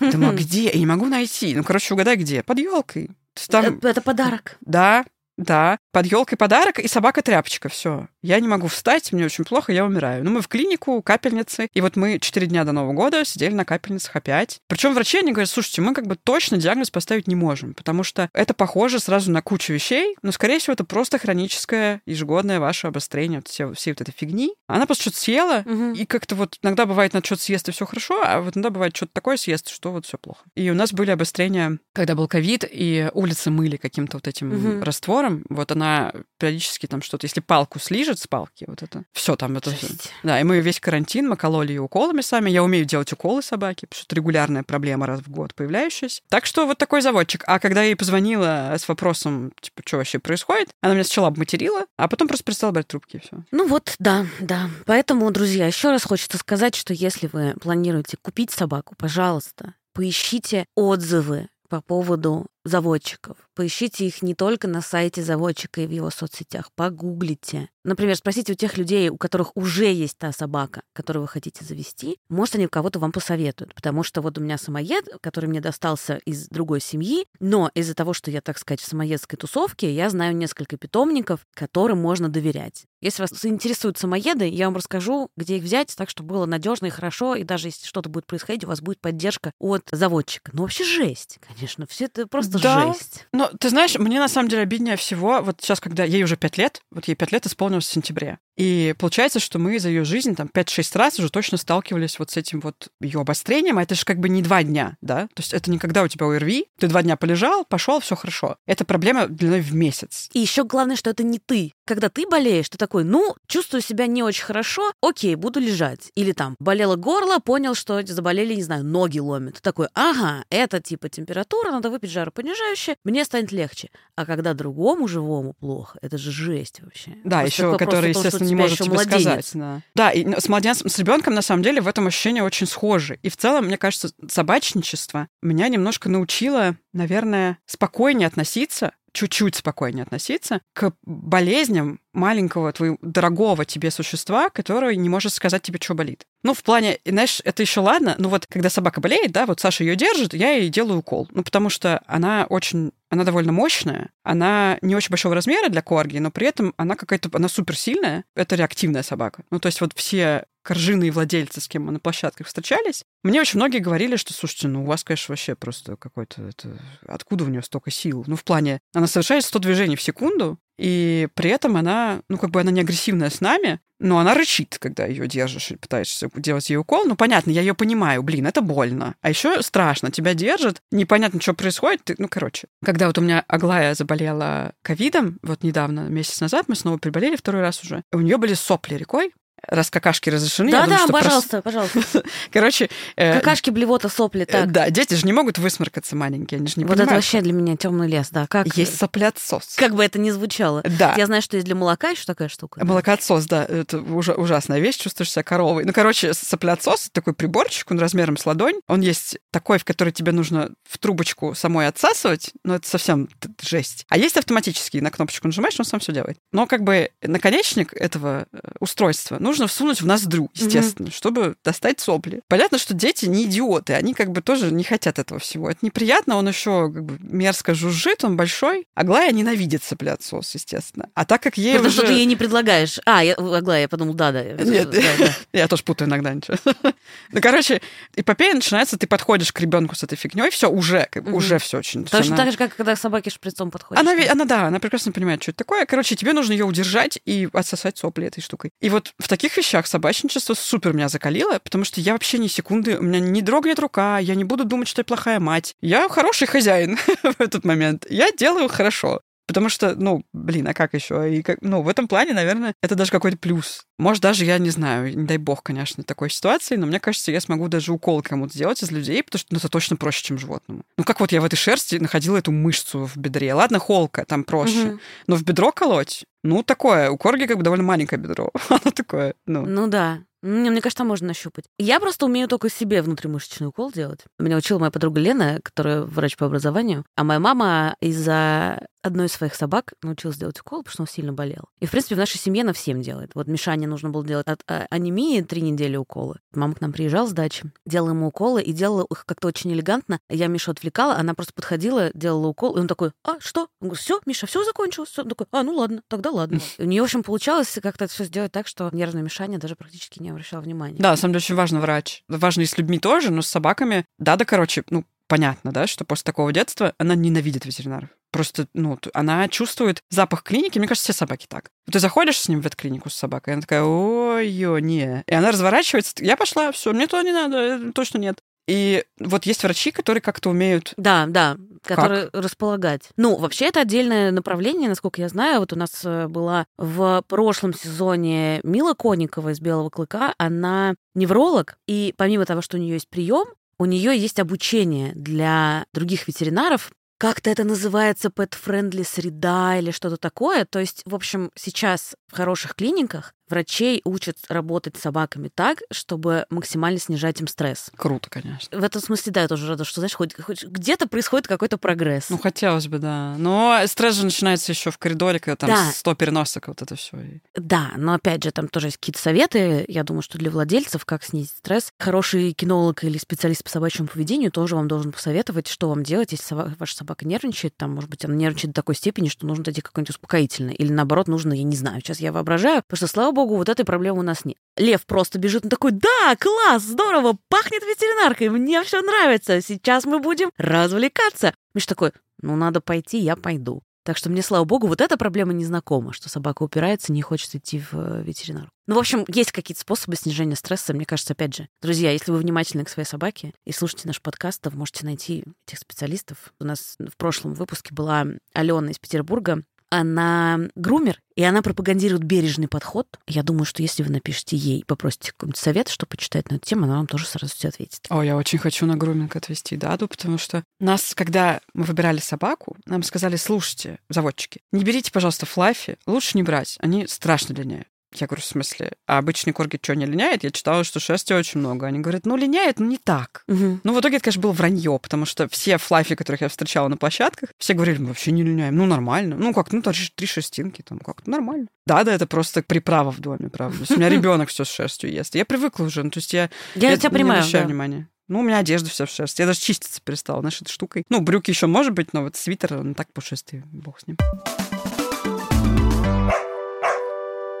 Думаю, где? Я не могу найти. Ну, короче, угадай, где. Под елкой. Там, Это это подарок. да, да, под елкой подарок и собака тряпочка. Все. Я не могу встать, мне очень плохо, я умираю. Ну, мы в клинику, капельницы. И вот мы четыре дня до Нового года сидели на капельницах опять. Причем врачи, они говорят, слушайте, мы как бы точно диагноз поставить не можем, потому что это похоже сразу на кучу вещей, но, скорее всего, это просто хроническое ежегодное ваше обострение вот все, всей вот этой фигни. Она просто что-то съела, Мгм. и как-то вот иногда бывает, надо что-то съест, и все хорошо, а вот иногда бывает что-то такое съест, что вот все плохо. И у нас были обострения, когда был ковид, и улицы мыли каким-то вот этим Мгм. раствором. Вот она периодически там что-то, если палку слижет с палки, вот это, все там это. Жесть. Да, и мы весь карантин, мы кололи ее уколами сами. Я умею делать уколы собаке, потому что это регулярная проблема раз в год появляющаяся. Так что вот такой заводчик. А когда я ей позвонила с вопросом, типа, что вообще происходит, она меня сначала обматерила, а потом просто перестала брать трубки, и все. Ну вот, да, да. Поэтому, друзья, еще раз хочется сказать, что если вы планируете купить собаку, пожалуйста, поищите отзывы по поводу заводчиков. Поищите их не только на сайте заводчика и в его соцсетях, погуглите. Например, спросите у тех людей, у которых уже есть та собака, которую вы хотите завести, может, они кого-то вам посоветуют. Потому что вот у меня самоед, который мне достался из другой семьи, но из-за того, что я, так сказать, в самоедской тусовке, я знаю несколько питомников, которым можно доверять. Если вас заинтересуют самоеды, я вам расскажу, где их взять, так, чтобы было надежно и хорошо, и даже если что-то будет происходить, у вас будет поддержка от заводчика. Ну, вообще жесть, конечно. Все это просто Да. жесть. Но ты знаешь, мне на самом деле обиднее всего, вот сейчас, когда ей уже пять лет, вот ей пять лет исполнилось в сентябре. И получается, что мы за ее жизнь там 5-6 раз уже точно сталкивались вот с этим вот ее обострением. А это же как бы не два дня, да? То есть это не когда у тебя ОРВИ, ты два дня полежал, пошел, все хорошо. Это проблема длиной в месяц. И еще главное, что это не ты. Когда ты болеешь, ты такой, ну, чувствую себя не очень хорошо, окей, буду лежать. Или там, болело горло, понял, что заболели, не знаю, ноги ломят. Ты такой, ага, это типа температура, надо выпить жаропонижающее, мне станет легче. А когда другому живому плохо, это же жесть вообще. Да, Просто еще который, естественно, у не может тебе младенец. сказать. Да, да и ну, с младенцем, с ребенком на самом деле в этом ощущения очень схожи. И в целом, мне кажется, собачничество меня немножко научило, наверное, спокойнее относиться чуть-чуть спокойнее относиться к болезням маленького твоего дорогого тебе существа, которое не может сказать тебе, что болит. Ну, в плане, знаешь, это еще ладно, ну вот когда собака болеет, да, вот Саша ее держит, я ей делаю укол. Ну, потому что она очень, она довольно мощная, она не очень большого размера для корги, но при этом она какая-то, она суперсильная, это реактивная собака. Ну, то есть вот все коржиные владельцы, с кем мы на площадках встречались, мне очень многие говорили, что, слушайте, ну, у вас, конечно, вообще просто какой-то... Это... Откуда у нее столько сил? Ну, в плане, она совершает 100 движений в секунду, и при этом она, ну, как бы она не агрессивная с нами, но она рычит, когда ее держишь и пытаешься делать ей укол. Ну, понятно, я ее понимаю, блин, это больно. А еще страшно, тебя держат, непонятно, что происходит. Ты, ну, короче, когда вот у меня Аглая заболела ковидом, вот недавно, месяц назад, мы снова приболели второй раз уже, у нее были сопли рекой, раз какашки разрешены. я думаю, Да-да, что прос- пожалуйста, пожалуйста. (laughs) Короче, э, Какашки, блевота, сопли, э, так. да, дети же не могут высморкаться маленькие, они же не Вот это понимают. вообще для меня темный лес, да. Как, Есть соплеотсос. как бы это ни звучало. Да. Я знаю, что есть для молока еще такая штука. да. Молокоотсос, да, это ужа- ужасная вещь, чувствуешь себя коровой. Ну, короче, соплеотсос, такой приборчик, он размером с ладонь. Он есть такой, в который тебе нужно в трубочку самой отсасывать, но это совсем жесть. А есть автоматический, на кнопочку нажимаешь, он сам все делает. Но как бы наконечник этого э, устройства нужно нужно всунуть в ноздрю, естественно, mm-hmm. чтобы достать сопли. Понятно, что дети не идиоты, они как бы тоже не хотят этого всего. Это неприятно, он еще как бы мерзко жужжит, он большой. Аглая ненавидит соплеотсос, естественно. А так как ей Потому уже... что ты ей не предлагаешь. А, я, Аглая, я подумал, да, да. Нет, да, да. (laughs) я тоже путаю иногда ничего. (laughs) Ну, короче, эпопея начинается, ты подходишь к ребенку с этой фигней, все уже, как, уже все очень. Точно так же, как когда к собаке шприцом подходишь. Она, она, да, она прекрасно понимает, что это такое. Короче, тебе нужно ее удержать и отсосать сопли этой штукой. И вот в таких вещах собачничество супер меня закалило, потому что я вообще ни секунды, у меня не дрогнет рука, я не буду думать, что я плохая мать. Я хороший хозяин (laughs) в этот момент. Я делаю хорошо. Потому что, ну, блин, а как еще? И как, ну, в этом плане, наверное, это даже какой-то плюс. Может, даже я не знаю, не дай бог, конечно, такой ситуации, но мне кажется, я смогу даже укол кому-то сделать из людей, потому что ну, это точно проще, чем животному. Ну, как вот я в этой шерсти находила эту мышцу в бедре. Ладно, холка, там проще. Мгм. Но в бедро колоть, ну, такое. У корги как бы довольно маленькое бедро. (laughs) Оно такое, ну. Ну да. Мне, мне кажется, можно нащупать. Я просто умею только себе внутримышечный укол делать. Меня учила моя подруга Лена, которая врач по образованию. А моя мама из-за одной из своих собак научилась делать укол, потому что он сильно болел. И, в принципе, в нашей семье она всем делает. Вот Мишане нужно было делать от а, анемии три недели уколы. Мама к нам приезжала с дачи, делала ему уколы и делала их как-то очень элегантно. Я Мишу отвлекала, она просто подходила, делала укол, и он такой, а, что? Он говорит, все, Миша, все закончилось. Всё». Он такой, а, ну ладно, тогда ладно. (laughs) У нее, в общем, получалось как-то все сделать так, что нервное мешание даже практически не обращало внимания. Да, на самом деле очень важно врач. Важно и с людьми тоже, но с собаками, да, да, короче, ну, понятно, да, что после такого детства она ненавидит ветеринаров. Просто, ну, она чувствует запах клиники. Мне кажется, все собаки так. Ты заходишь с ним в ветклинику с собакой, и она такая, ой-ё, не. И она разворачивается, я пошла, все, мне то не надо, э, точно нет. И вот есть врачи, которые как-то умеют Да, да, которые располагать. Ну, вообще это отдельное направление, насколько я знаю. Вот у нас э, была в прошлом сезоне Мила Коникова из Белого клыка. Она невролог, и помимо того, что у нее есть прием, у нее есть обучение для других ветеринаров. Как-то это называется pet-friendly среда или что-то такое. То есть, в общем, сейчас в хороших клиниках врачей учат работать с собаками так, чтобы максимально снижать им стресс. круто, конечно. В этом смысле, да, я тоже рада, что, знаешь, хоть, хоть где-то происходит какой-то прогресс. Ну, хотелось бы, да. Но стресс же начинается еще в коридоре, когда там Да. 100 переносок, вот это все. Да, но опять же, там тоже есть какие-то советы. Я думаю, что для владельцев, как снизить стресс, хороший кинолог или специалист по собачьему поведению тоже вам должен посоветовать, что вам делать, если соба- ваша собака нервничает. Там, может быть, она нервничает до такой степени, что нужно дать ей какое-нибудь успокоительное. Или наоборот, нужно, я не знаю, сейчас я воображаю, потому что, слава богу, вот этой проблемы у нас нет. Лев просто бежит, он такой, да, класс, здорово, пахнет ветеринаркой, мне все нравится, сейчас мы будем развлекаться. Миш такой, ну, надо пойти, я пойду. Так что мне, слава богу, вот эта проблема не знакома, что собака упирается, не хочет идти в э, ветеринарку. Ну, в общем, есть какие-то способы снижения стресса. Мне кажется, опять же, друзья, если вы внимательны к своей собаке и слушаете наш подкаст, то вы можете найти этих специалистов. У нас в прошлом выпуске была Алена из Петербурга. Она грумер, и она пропагандирует бережный подход. Я думаю, что если вы напишете ей, попросите какой-нибудь совет, что почитать на эту тему, она вам тоже сразу все ответит. О, я очень хочу на груминг отвести Даду, потому что нас, когда мы выбирали собаку, нам сказали, слушайте, заводчики, не берите, пожалуйста, флаффи, лучше не брать, они страшно линяют. Я говорю, в смысле, а обычный корги что, не линяет? Я читала, что шерсти очень много. Они говорят, ну, линяет, но не так. Мгм. Ну, в итоге это, конечно, было вранье, потому что все флаффи, которых я встречала на площадках, все говорили, мы вообще не линяем. Ну, нормально. Ну, как, ну, три, три шерстинки, там, как-то нормально. Да, да, это просто приправа в доме, правда. То есть у меня (laughs) ребенок все с шерстью ест. Я привыкла уже, ну, то есть я Я, я тебя не понимаю. обращаю да. внимания. Ну, у меня одежда вся в шерсти. Я даже чиститься перестала, знаешь, этой штукой. Ну, брюки еще может быть, но вот свитер, он так пушистый, бог с ним.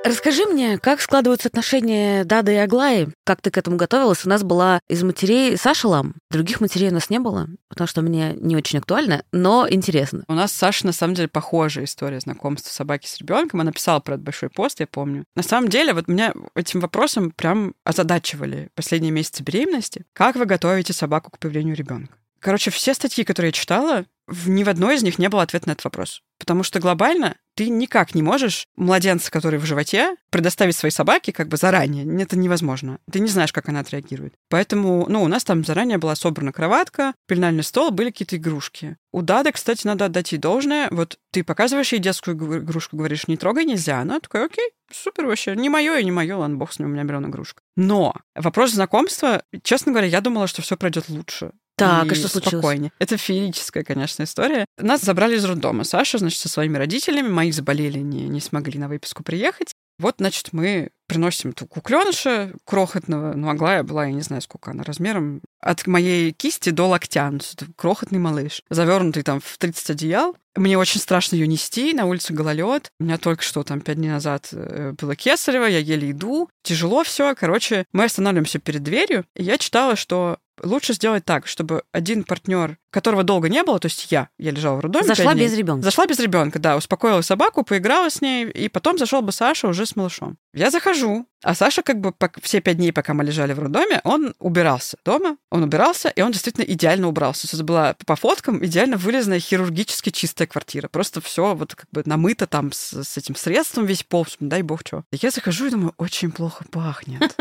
Расскажи мне, как складываются отношения Дады и Аглаи? Как ты к этому готовилась? У нас была из матерей Саша Лам. Других матерей у нас не было, потому что мне не очень актуально, но интересно. У нас с Сашей, на самом деле, похожая история знакомства собаки с ребенком. Она писала про этот большой пост, я помню. На самом деле, вот меня этим вопросом прям озадачивали последние месяцы беременности. Как вы готовите собаку к появлению ребенка? Короче, все статьи, которые я читала, ни в одной из них не было ответа на этот вопрос. Потому что глобально ты никак не можешь младенца, который в животе, предоставить своей собаке как бы заранее. Это невозможно. Ты не знаешь, как она отреагирует. Поэтому, ну, у нас там заранее была собрана кроватка, пеленальный стол, были какие-то игрушки. У Дады, кстати, надо отдать ей должное. Вот ты показываешь ей детскую игру- игрушку, говоришь, не трогай, нельзя. Она такая, окей, супер вообще. Не мое и не мое, ладно, бог с ним, у меня миллион игрушек. Но вопрос знакомства, честно говоря, я думала, что все пройдет лучше. Так, и а что случилось? спокойнее. Это феерическая, конечно, история. Нас забрали из роддома. Саша, значит, со своими родителями. Мои заболели, не, не смогли на выписку приехать. Вот, значит, мы приносим ту кукленыша крохотного, ну, Аглая была, я не знаю, сколько она размером, от моей кисти до локтя. Ну, крохотный малыш, завернутый там в 30 одеял. Мне очень страшно ее нести, на улице гололед. У меня только что там пять дней назад э, было кесарево, я еле иду. Тяжело все. Короче, мы останавливаемся перед дверью, и я читала, что лучше сделать так, чтобы один партнер, которого долго не было, то есть я, я лежала в роддоме. Зашла без ребенка. Зашла без ребенка, да, успокоила собаку, поиграла с ней, и потом зашел бы Саша уже с малышом. Я захожу, а Саша как бы все пять дней, пока мы лежали в роддоме, он убирался дома, он убирался, и он действительно идеально убрался. Это была по фоткам идеально вылезанная, хирургически чистая квартира. Просто все вот как бы намыто там с, с этим средством весь пол, дай бог что. Я захожу и думаю, очень плохо пахнет.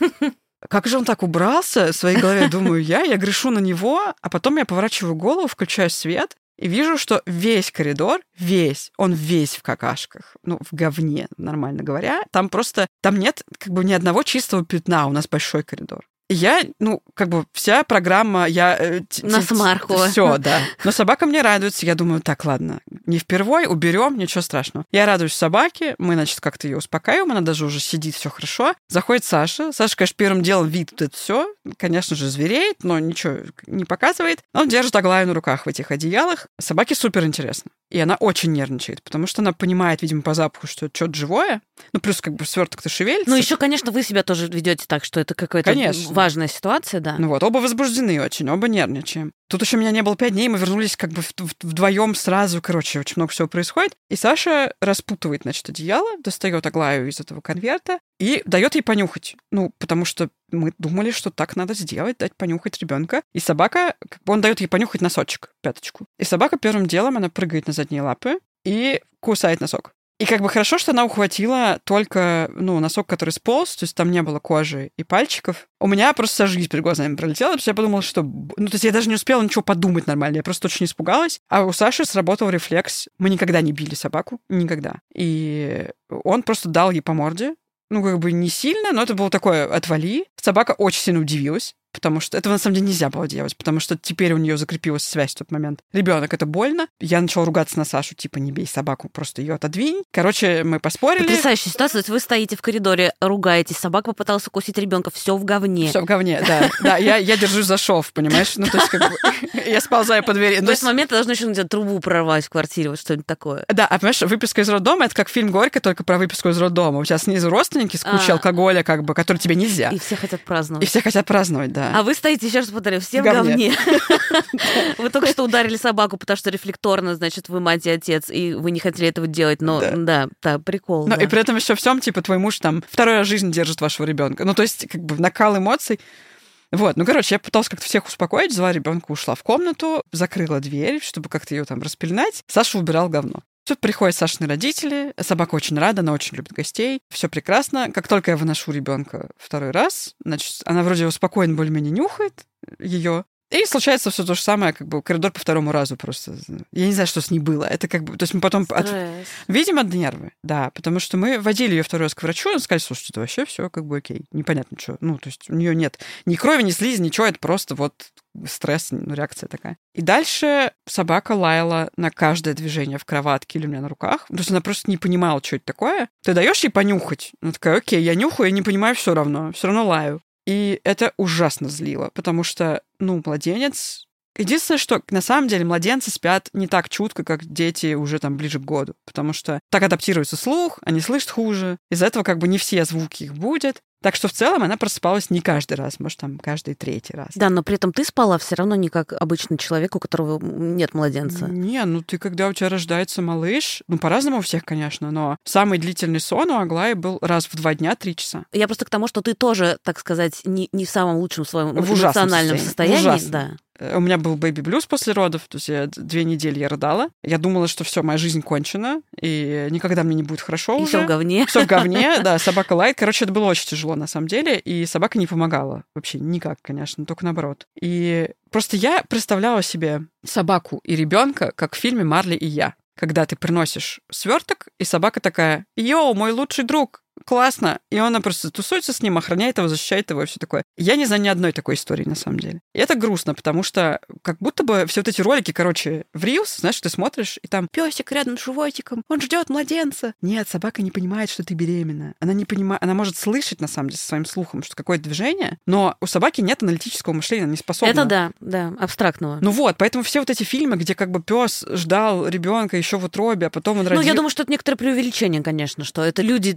(laughs) Как же он так убрался? В своей голове думаю я, я грешу на него, а потом я поворачиваю голову, включаю свет, и вижу, что весь коридор, весь, он весь в какашках, ну, в говне, нормально говоря. Там просто, там нет как бы ни одного чистого пятна, у нас большой коридор я, ну, как бы вся программа, я... Э, На смарку. Все, да. Но собака мне радуется. Я думаю, так, ладно, не впервой, уберем, ничего страшного. Я радуюсь собаке, мы, значит, как-то ее успокаиваем, она даже уже сидит, все хорошо. Заходит Саша. Саша, конечно, первым делом видит это все, конечно же, звереет, но ничего не показывает. Он держит Аглаю на руках в этих одеялах. Собаке супер интересно. И она очень нервничает, потому что она понимает, видимо, по запаху, что это что-то живое. Ну, плюс как бы сверток-то шевелится. Ну, еще, конечно, вы себя тоже ведете так, что это какая-то важная ситуация, да. Ну вот, оба возбуждены очень, оба нервничаем. Тут еще меня не было пять дней, мы вернулись как бы вдвоем сразу, короче, очень много всего происходит. И Саша распутывает, значит, одеяло, достает Аглаю из этого конверта и дает ей понюхать. Ну, потому что мы думали, что так надо сделать, дать понюхать ребенка. И собака, как бы он дает ей понюхать носочек, пяточку. И собака первым делом, она прыгает на задние лапы и кусает носок. И как бы хорошо, что она ухватила только, ну, носок, который сполз, то есть там не было кожи и пальчиков. У меня просто вся жизнь перед глазами пролетела, потому что я подумала, что... Ну, то есть я даже не успела ничего подумать нормально, я просто очень испугалась. А у Саши сработал рефлекс. Мы никогда не били собаку, никогда. И он просто дал ей по морде, ну, как бы не сильно, но это было такое «отвали». Собака очень сильно удивилась потому что этого на самом деле нельзя было делать, потому что теперь у нее закрепилась связь в тот момент. Ребенок, это больно. Я начала ругаться на Сашу, типа, не бей собаку, просто ее отодвинь. Короче, мы поспорили. Потрясающая ситуация. То есть вы стоите в коридоре, ругаетесь, собака попыталась укусить ребенка, все в говне. Все в говне, да. Да, я, я держусь за шов, понимаешь? Ну, то есть, как бы, (laughs) я сползаю по двери. В этот момент должно еще где-то трубу прорвать в квартире, вот что-нибудь такое. Да, а понимаешь, выписка из роддома, это как фильм «Горько», только про выписку из роддома. У тебя снизу родственники с кучей а. алкоголя, как бы, который тебе нельзя. И все хотят праздновать. И все хотят праздновать, да. А вы стоите еще раз повторю, все в говне. (laughs) Вы только что ударили собаку, потому что рефлекторно, значит, вы мать и отец, и вы не хотели этого делать, но да, да, прикол. Ну и при этом еще всем, типа, твой муж там второй раз жизнь держит вашего ребенка. Ну, то есть, как бы накал эмоций. Вот, ну, короче, я пыталась как-то всех успокоить, взяла ребенка, ушла в комнату, закрыла дверь, чтобы как-то ее там распеленать. Саша убирал говно. Тут приходят Сашины родители, собака очень рада, она очень любит гостей, все прекрасно. Как только я выношу ребенка второй раз, значит, она вроде спокойно более-менее нюхает ее, и случается все то же самое, как бы коридор по второму разу просто. Я не знаю, что с ней было. Это как бы... То есть мы потом... От... Видимо, от нервы, да. Потому что мы водили ее второй раз к врачу, он сказал, слушайте, это вообще все как бы окей. Непонятно, что. Ну, то есть у нее нет ни крови, ни слизи, ничего. Это просто вот стресс, ну, реакция такая. И дальше собака лаяла на каждое движение в кроватке или у меня на руках. То есть она просто не понимала, что это такое. Ты даешь ей понюхать. Она такая, окей, я нюхаю, я не понимаю все равно. Все равно лаю. И это ужасно злило, потому что, ну, младенец... Единственное, что на самом деле младенцы спят не так чутко, как дети уже там ближе к году, потому что так адаптируется слух, они слышат хуже, из-за этого как бы не все звуки их будет, так что в целом она просыпалась не каждый раз, может, там каждый третий раз. Да, но при этом ты спала все равно не как обычный человек, у которого нет младенца. Не, ну ты, когда у тебя рождается малыш, ну по-разному у всех, конечно, но самый длительный сон у Аглаи был раз в два дня, три часа. Я просто к тому, что ты тоже, так сказать, не, не в самом лучшем своем в эмоциональном состоянии. состоянии да. Э, у меня был baby blues после родов, то есть я две недели я рыдала. Я думала, что все, моя жизнь кончена, и никогда мне не будет хорошо и уже. все в говне. Все в говне, (laughs) да, собака лает. Короче, это было очень тяжело на самом деле, и собака не помогала вообще никак, конечно, только наоборот. И просто я представляла себе собаку и ребенка, как в фильме «Марли и я» когда ты приносишь сверток, и собака такая, «Yo, мой лучший друг, классно. И она просто тусуется с ним, охраняет его, защищает его и все такое. Я не знаю ни одной такой истории, на самом деле. И это грустно, потому что как будто бы все вот эти ролики, короче, в Reels, знаешь, ты смотришь, и там песик рядом с животиком, он ждет младенца. Нет, собака не понимает, что ты беременна. Она не понимает, она может слышать, на самом деле, своим слухом, что какое-то движение, но у собаки нет аналитического мышления, она не способна. Это да, да, абстрактного. Ну вот, поэтому все вот эти фильмы, где как бы пес ждал ребенка еще в утробе, а потом он родил... Ну, я думаю, что это некоторое преувеличение, конечно, что это люди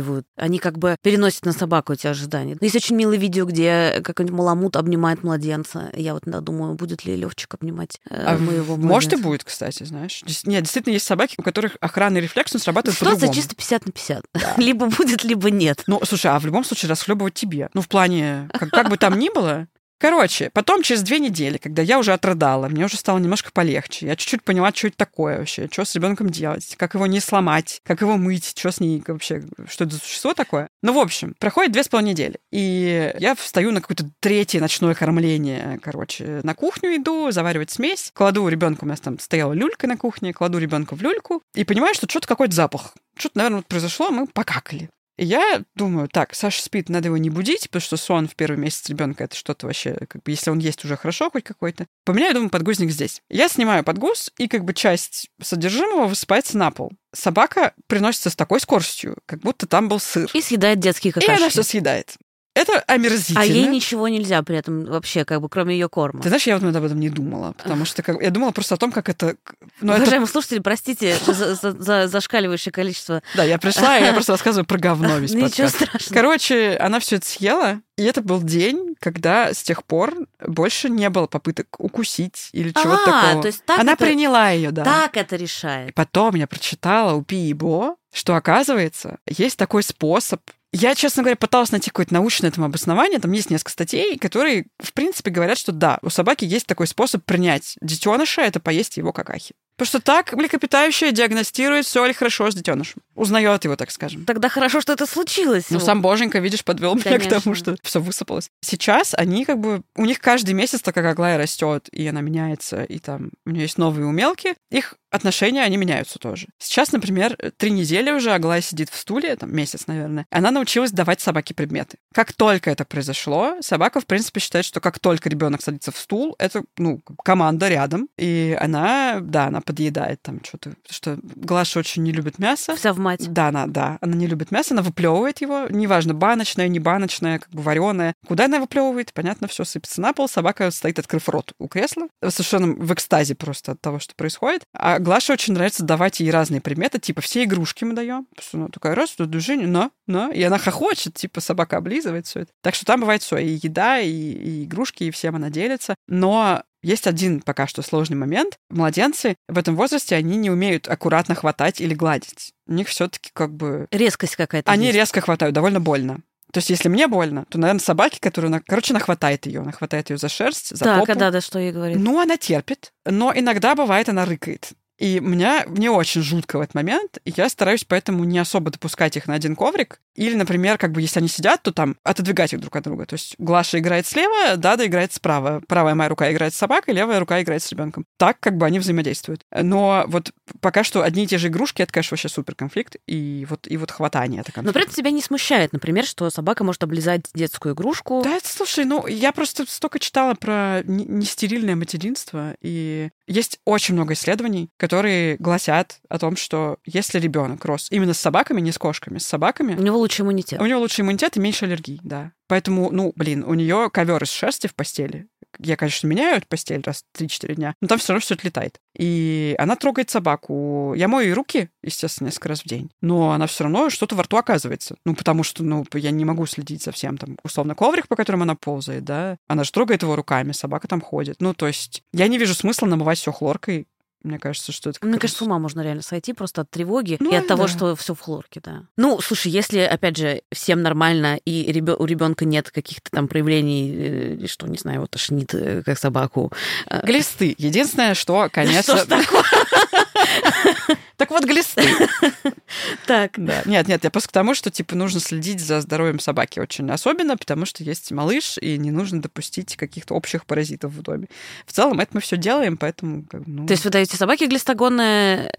домысливают. Они как бы переносят на собаку эти ожидания. Есть очень милое видео, где какой-нибудь маламут обнимает младенца. Я вот иногда думаю, будет ли Левчик обнимать э, А моего Может и младенца. будет, кстати, знаешь. Нет, действительно есть собаки, у которых охранный рефлекс, он срабатывает Ситуация по-другому. чисто 50 на 50. (laughs) либо будет, либо нет. Ну, слушай, а в любом случае расхлебывать тебе. Ну, в плане, как, как бы там ни было. Короче, потом через две недели, когда я уже отрыдала, мне уже стало немножко полегче. Я чуть-чуть поняла, что это такое вообще, что с ребенком делать, как его не сломать, как его мыть, что с ней вообще, что это за существо такое. Ну, в общем, проходит две с половиной недели. И я встаю на какое-то третье ночное кормление, короче, на кухню иду, заваривать смесь, кладу ребенку, у нас там стояла люлька на кухне, кладу ребенка в люльку и понимаю, что что-то какой-то запах. Что-то, наверное, произошло, мы покакали. Я думаю, так, Саша спит, надо его не будить, потому что сон в первый месяц ребенка это что-то вообще, как бы, если он есть уже хорошо хоть какой-то. Поменяю, думаю, подгузник здесь. Я снимаю подгуз, и как бы часть содержимого высыпается на пол. Собака приносится с такой скоростью, как будто там был сыр. И съедает детские И она какашки. все съедает. Это омерзительно. А ей ничего нельзя при этом вообще, как бы, кроме ее корма. Ты знаешь, я вот об этом не думала, потому что как, я думала просто о том, как это... Ну, это Уважаемые слушатели, простите за, за- за зашкаливающее количество. да, я пришла, и я просто рассказываю про говно весь Ничего подкаст. страшного. Короче, она все это съела, и это был день, когда с тех пор больше не было попыток укусить или чего-то А, такого. то есть так она это- приняла ее, да. Так это И решает. потом я прочитала у Пи и Бо, что, оказывается, есть такой способ. Я, честно говоря, пыталась найти какое-то научное этому обоснование. Там есть несколько статей, которые, в принципе, говорят, что да, у собаки есть такой способ принять детеныша, это поесть его какахи. Потому что так млекопитающее диагностирует, все ли хорошо с детенышем. Узнает его, так скажем. Тогда хорошо, что это случилось. Ну, сам Боженька, видишь, подвел меня к тому, что все высыпалось. Сейчас они как бы... У них каждый месяц такая Аглая растет, и она меняется, и там у нее есть новые умелки. Их отношения, они меняются тоже. Сейчас, например, три недели уже Аглая сидит в стуле, там месяц, наверное. Она научилась давать собаке предметы. Как только это произошло, собака, в принципе, считает, что как только ребенок садится в стул, это, ну, команда рядом, и она, да, она подъедает там что-то, потому что Глаша очень не любит мясо. Вся в мать. Да, она, да, она не любит мясо, она выплевывает его, неважно, баночное, не баночное, как бы вареное. Куда она выплевывает, понятно, все сыпется на пол, собака стоит, открыв рот у кресла, совершенно в экстазе просто от того, что происходит. А Глаше очень нравится давать ей разные предметы, типа все игрушки мы даем, она такая раз, тут движение, на, на, и она хохочет, типа собака облизывает все это. Так что там бывает все, и еда, и, и игрушки, и всем она делится. Но есть один пока что сложный момент. Младенцы в этом возрасте, они не умеют аккуратно хватать или гладить. У них все-таки как бы... Резкость какая-то. Они есть. резко хватают, довольно больно. То есть, если мне больно, то, наверное, собаки, которые... она- Короче, она хватает ее. Она хватает ее за шерсть, за Так, попу. а да, да, что ей говорит. Ну, она терпит, но иногда бывает, она рыкает. И меня, мне очень жутко в этот момент, и я стараюсь поэтому не особо допускать их на один коврик. Или, например, как бы если они сидят, то там отодвигать их друг от друга. То есть Глаша играет слева, Дада играет справа. Правая моя рука играет с собакой, левая рука играет с ребенком. Так как бы они взаимодействуют. Но вот пока что одни и те же игрушки, это, конечно, вообще супер конфликт. И вот, и вот хватание это Но конфликт. при этом тебя не смущает, например, что собака может облизать детскую игрушку. Да, слушай, ну я просто столько читала про не- нестерильное материнство, и есть очень много исследований, которые гласят о том, что если ребенок рос именно с собаками, не с кошками, с собаками, У него лучший иммунитет. у него лучше иммунитет и меньше аллергий, да. Поэтому, ну, блин, у нее ковер из шерсти в постели. Я, конечно, меняю постель раз в 3-4 дня, но там все равно все отлетает. И она трогает собаку. Я мою ей руки, естественно, несколько раз в день, но она все равно что-то во рту оказывается. Ну, потому что, ну, я не могу следить за всем. Там, условно, коврик, по которому она ползает, да, она же трогает его руками, собака там ходит. Ну, то есть я не вижу смысла намывать все хлоркой. Мне кажется, что это... Мне кажется, с ума можно реально сойти просто от тревоги Ну, и от того, да. что все в хлорке, да. Ну, слушай, если, опять же, всем нормально, и ребё- у ребенка нет каких-то там проявлений, э, что, не знаю, его тошнит, э, как собаку. э, Глисты. Единственное, что, конечно... (laughs) Что ж такое? (laughs) Так вот, глисты. (laughs) Так. Да. Нет, нет, я просто к тому, что типа нужно следить за здоровьем собаки очень особенно, потому что есть малыш, и не нужно допустить каких-то общих паразитов в доме. В целом это мы все делаем, поэтому ну... То есть вы даете собаке глистогонное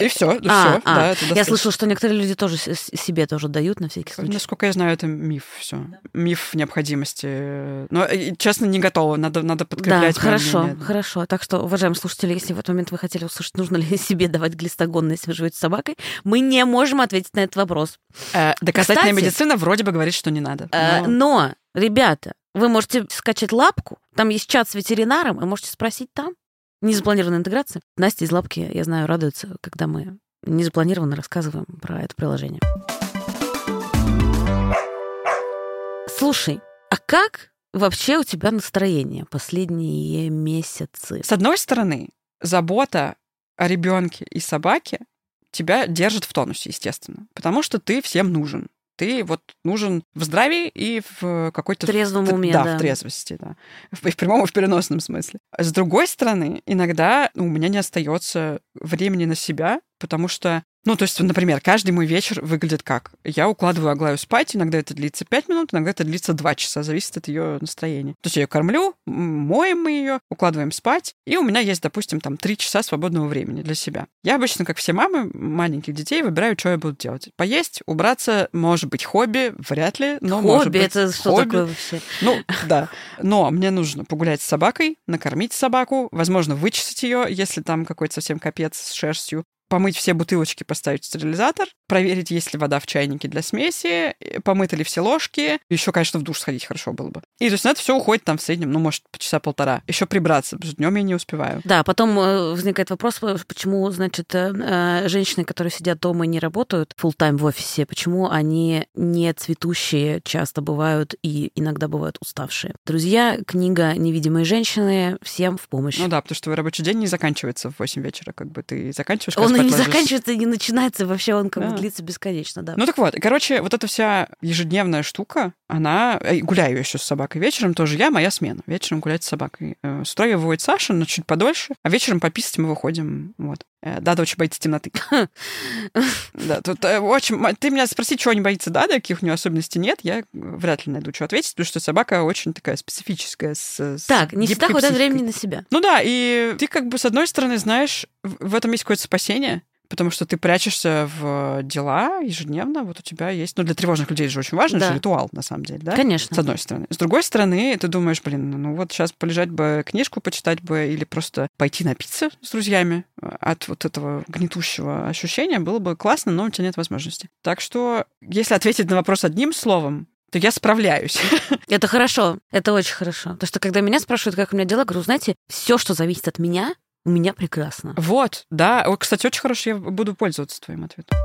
и все, и а, все. А. Да, это я слышала, что некоторые люди тоже себе тоже дают на всякий случай. Насколько я знаю, это миф все. Миф необходимости. Но, э, честно, не готова. Надо, надо подкреплять. Да, хорошо, мнение. хорошо. Так что, уважаемые слушатели, если в этот момент вы хотели услышать, нужно ли себе давать глистогон, если вы живете с собакой, мы не можем ответить на этот вопрос. Э, доказательная Кстати, медицина вроде бы говорит, что не надо. Э, но... но, ребята, вы можете скачать лапку, там есть чат с ветеринаром, вы можете спросить там. Незапланированная интеграция. Настя из лапки, я знаю, радуется, когда мы незапланированно рассказываем про это приложение. Слушай, а как вообще у тебя настроение последние месяцы? С одной стороны, забота о ребенке и собаке тебя держит в тонусе, естественно, потому что ты всем нужен ты вот нужен в здравии и в какой-то... В трезвом уме, да. да. в трезвости, да. В, в прямом и в переносном смысле. С другой стороны, иногда ну, у меня не остается времени на себя, потому что ну, то есть, например, каждый мой вечер выглядит как? Я укладываю Аглаю спать, иногда это длится 5 минут, иногда это длится 2 часа, зависит от ее настроения. То есть я ее кормлю, моем мы ее, укладываем спать, и у меня есть, допустим, там 3 часа свободного времени для себя. Я обычно, как все мамы маленьких детей, выбираю, что я буду делать. Поесть, убраться, может быть, хобби, вряд ли, но хобби, может быть. это что хобби. такое вообще? Ну, (laughs) да. Но мне нужно погулять с собакой, накормить собаку, возможно, вычесать ее, если там какой-то совсем капец с шерстью, помыть все бутылочки, поставить в стерилизатор, проверить, есть ли вода в чайнике для смеси, помыты ли все ложки. Еще, конечно, в душ сходить хорошо было бы. И то есть на это все уходит там в среднем, ну, может, по часа полтора. Еще прибраться, потому что днем я не успеваю. Да, потом э, возникает вопрос, почему, значит, э, женщины, которые сидят дома и не работают full тайм в офисе, почему они не цветущие часто бывают и иногда бывают уставшие. Друзья, книга «Невидимые женщины» всем в помощь. Ну да, потому что твой рабочий день не заканчивается в 8 вечера, как бы ты заканчиваешь, Он не ложишься. заканчивается и не начинается, вообще он как Да. бы длится бесконечно, да. Ну так вот, короче, вот эта вся ежедневная штука, она... э, Гуляю еще с собакой вечером, тоже я, моя смена. Вечером гулять с собакой. Э, С утра ее выводит Саша, но чуть подольше, а вечером пописать мы выходим. Вот. Э, Дада очень боится темноты. (laughs) Да, тут э, очень... Ты меня спроси, чего не боится Дада, каких у нее особенностей нет, я вряд ли найду, что ответить, потому что собака очень такая специфическая. С, Так, не всегда хватает времени на себя. Ну да, и ты как бы с одной стороны знаешь, в этом есть какое-то спасение, потому что ты прячешься в дела ежедневно, вот у тебя есть, ну для тревожных людей же очень важно, Да. же ритуал на самом деле, да? Конечно. С одной стороны. С другой стороны, ты думаешь, блин, ну вот сейчас полежать бы, книжку почитать бы или просто пойти напиться с друзьями от вот этого гнетущего ощущения было бы классно, но у тебя нет возможности. Так что, если ответить на вопрос одним словом, то я справляюсь. (laughs) Это хорошо, это очень хорошо. Потому что когда меня спрашивают, как у меня дела, говорю, знаете, все, что зависит от меня, у меня прекрасно. Вот, да. Вот, кстати, очень хорошо, я буду пользоваться твоим ответом.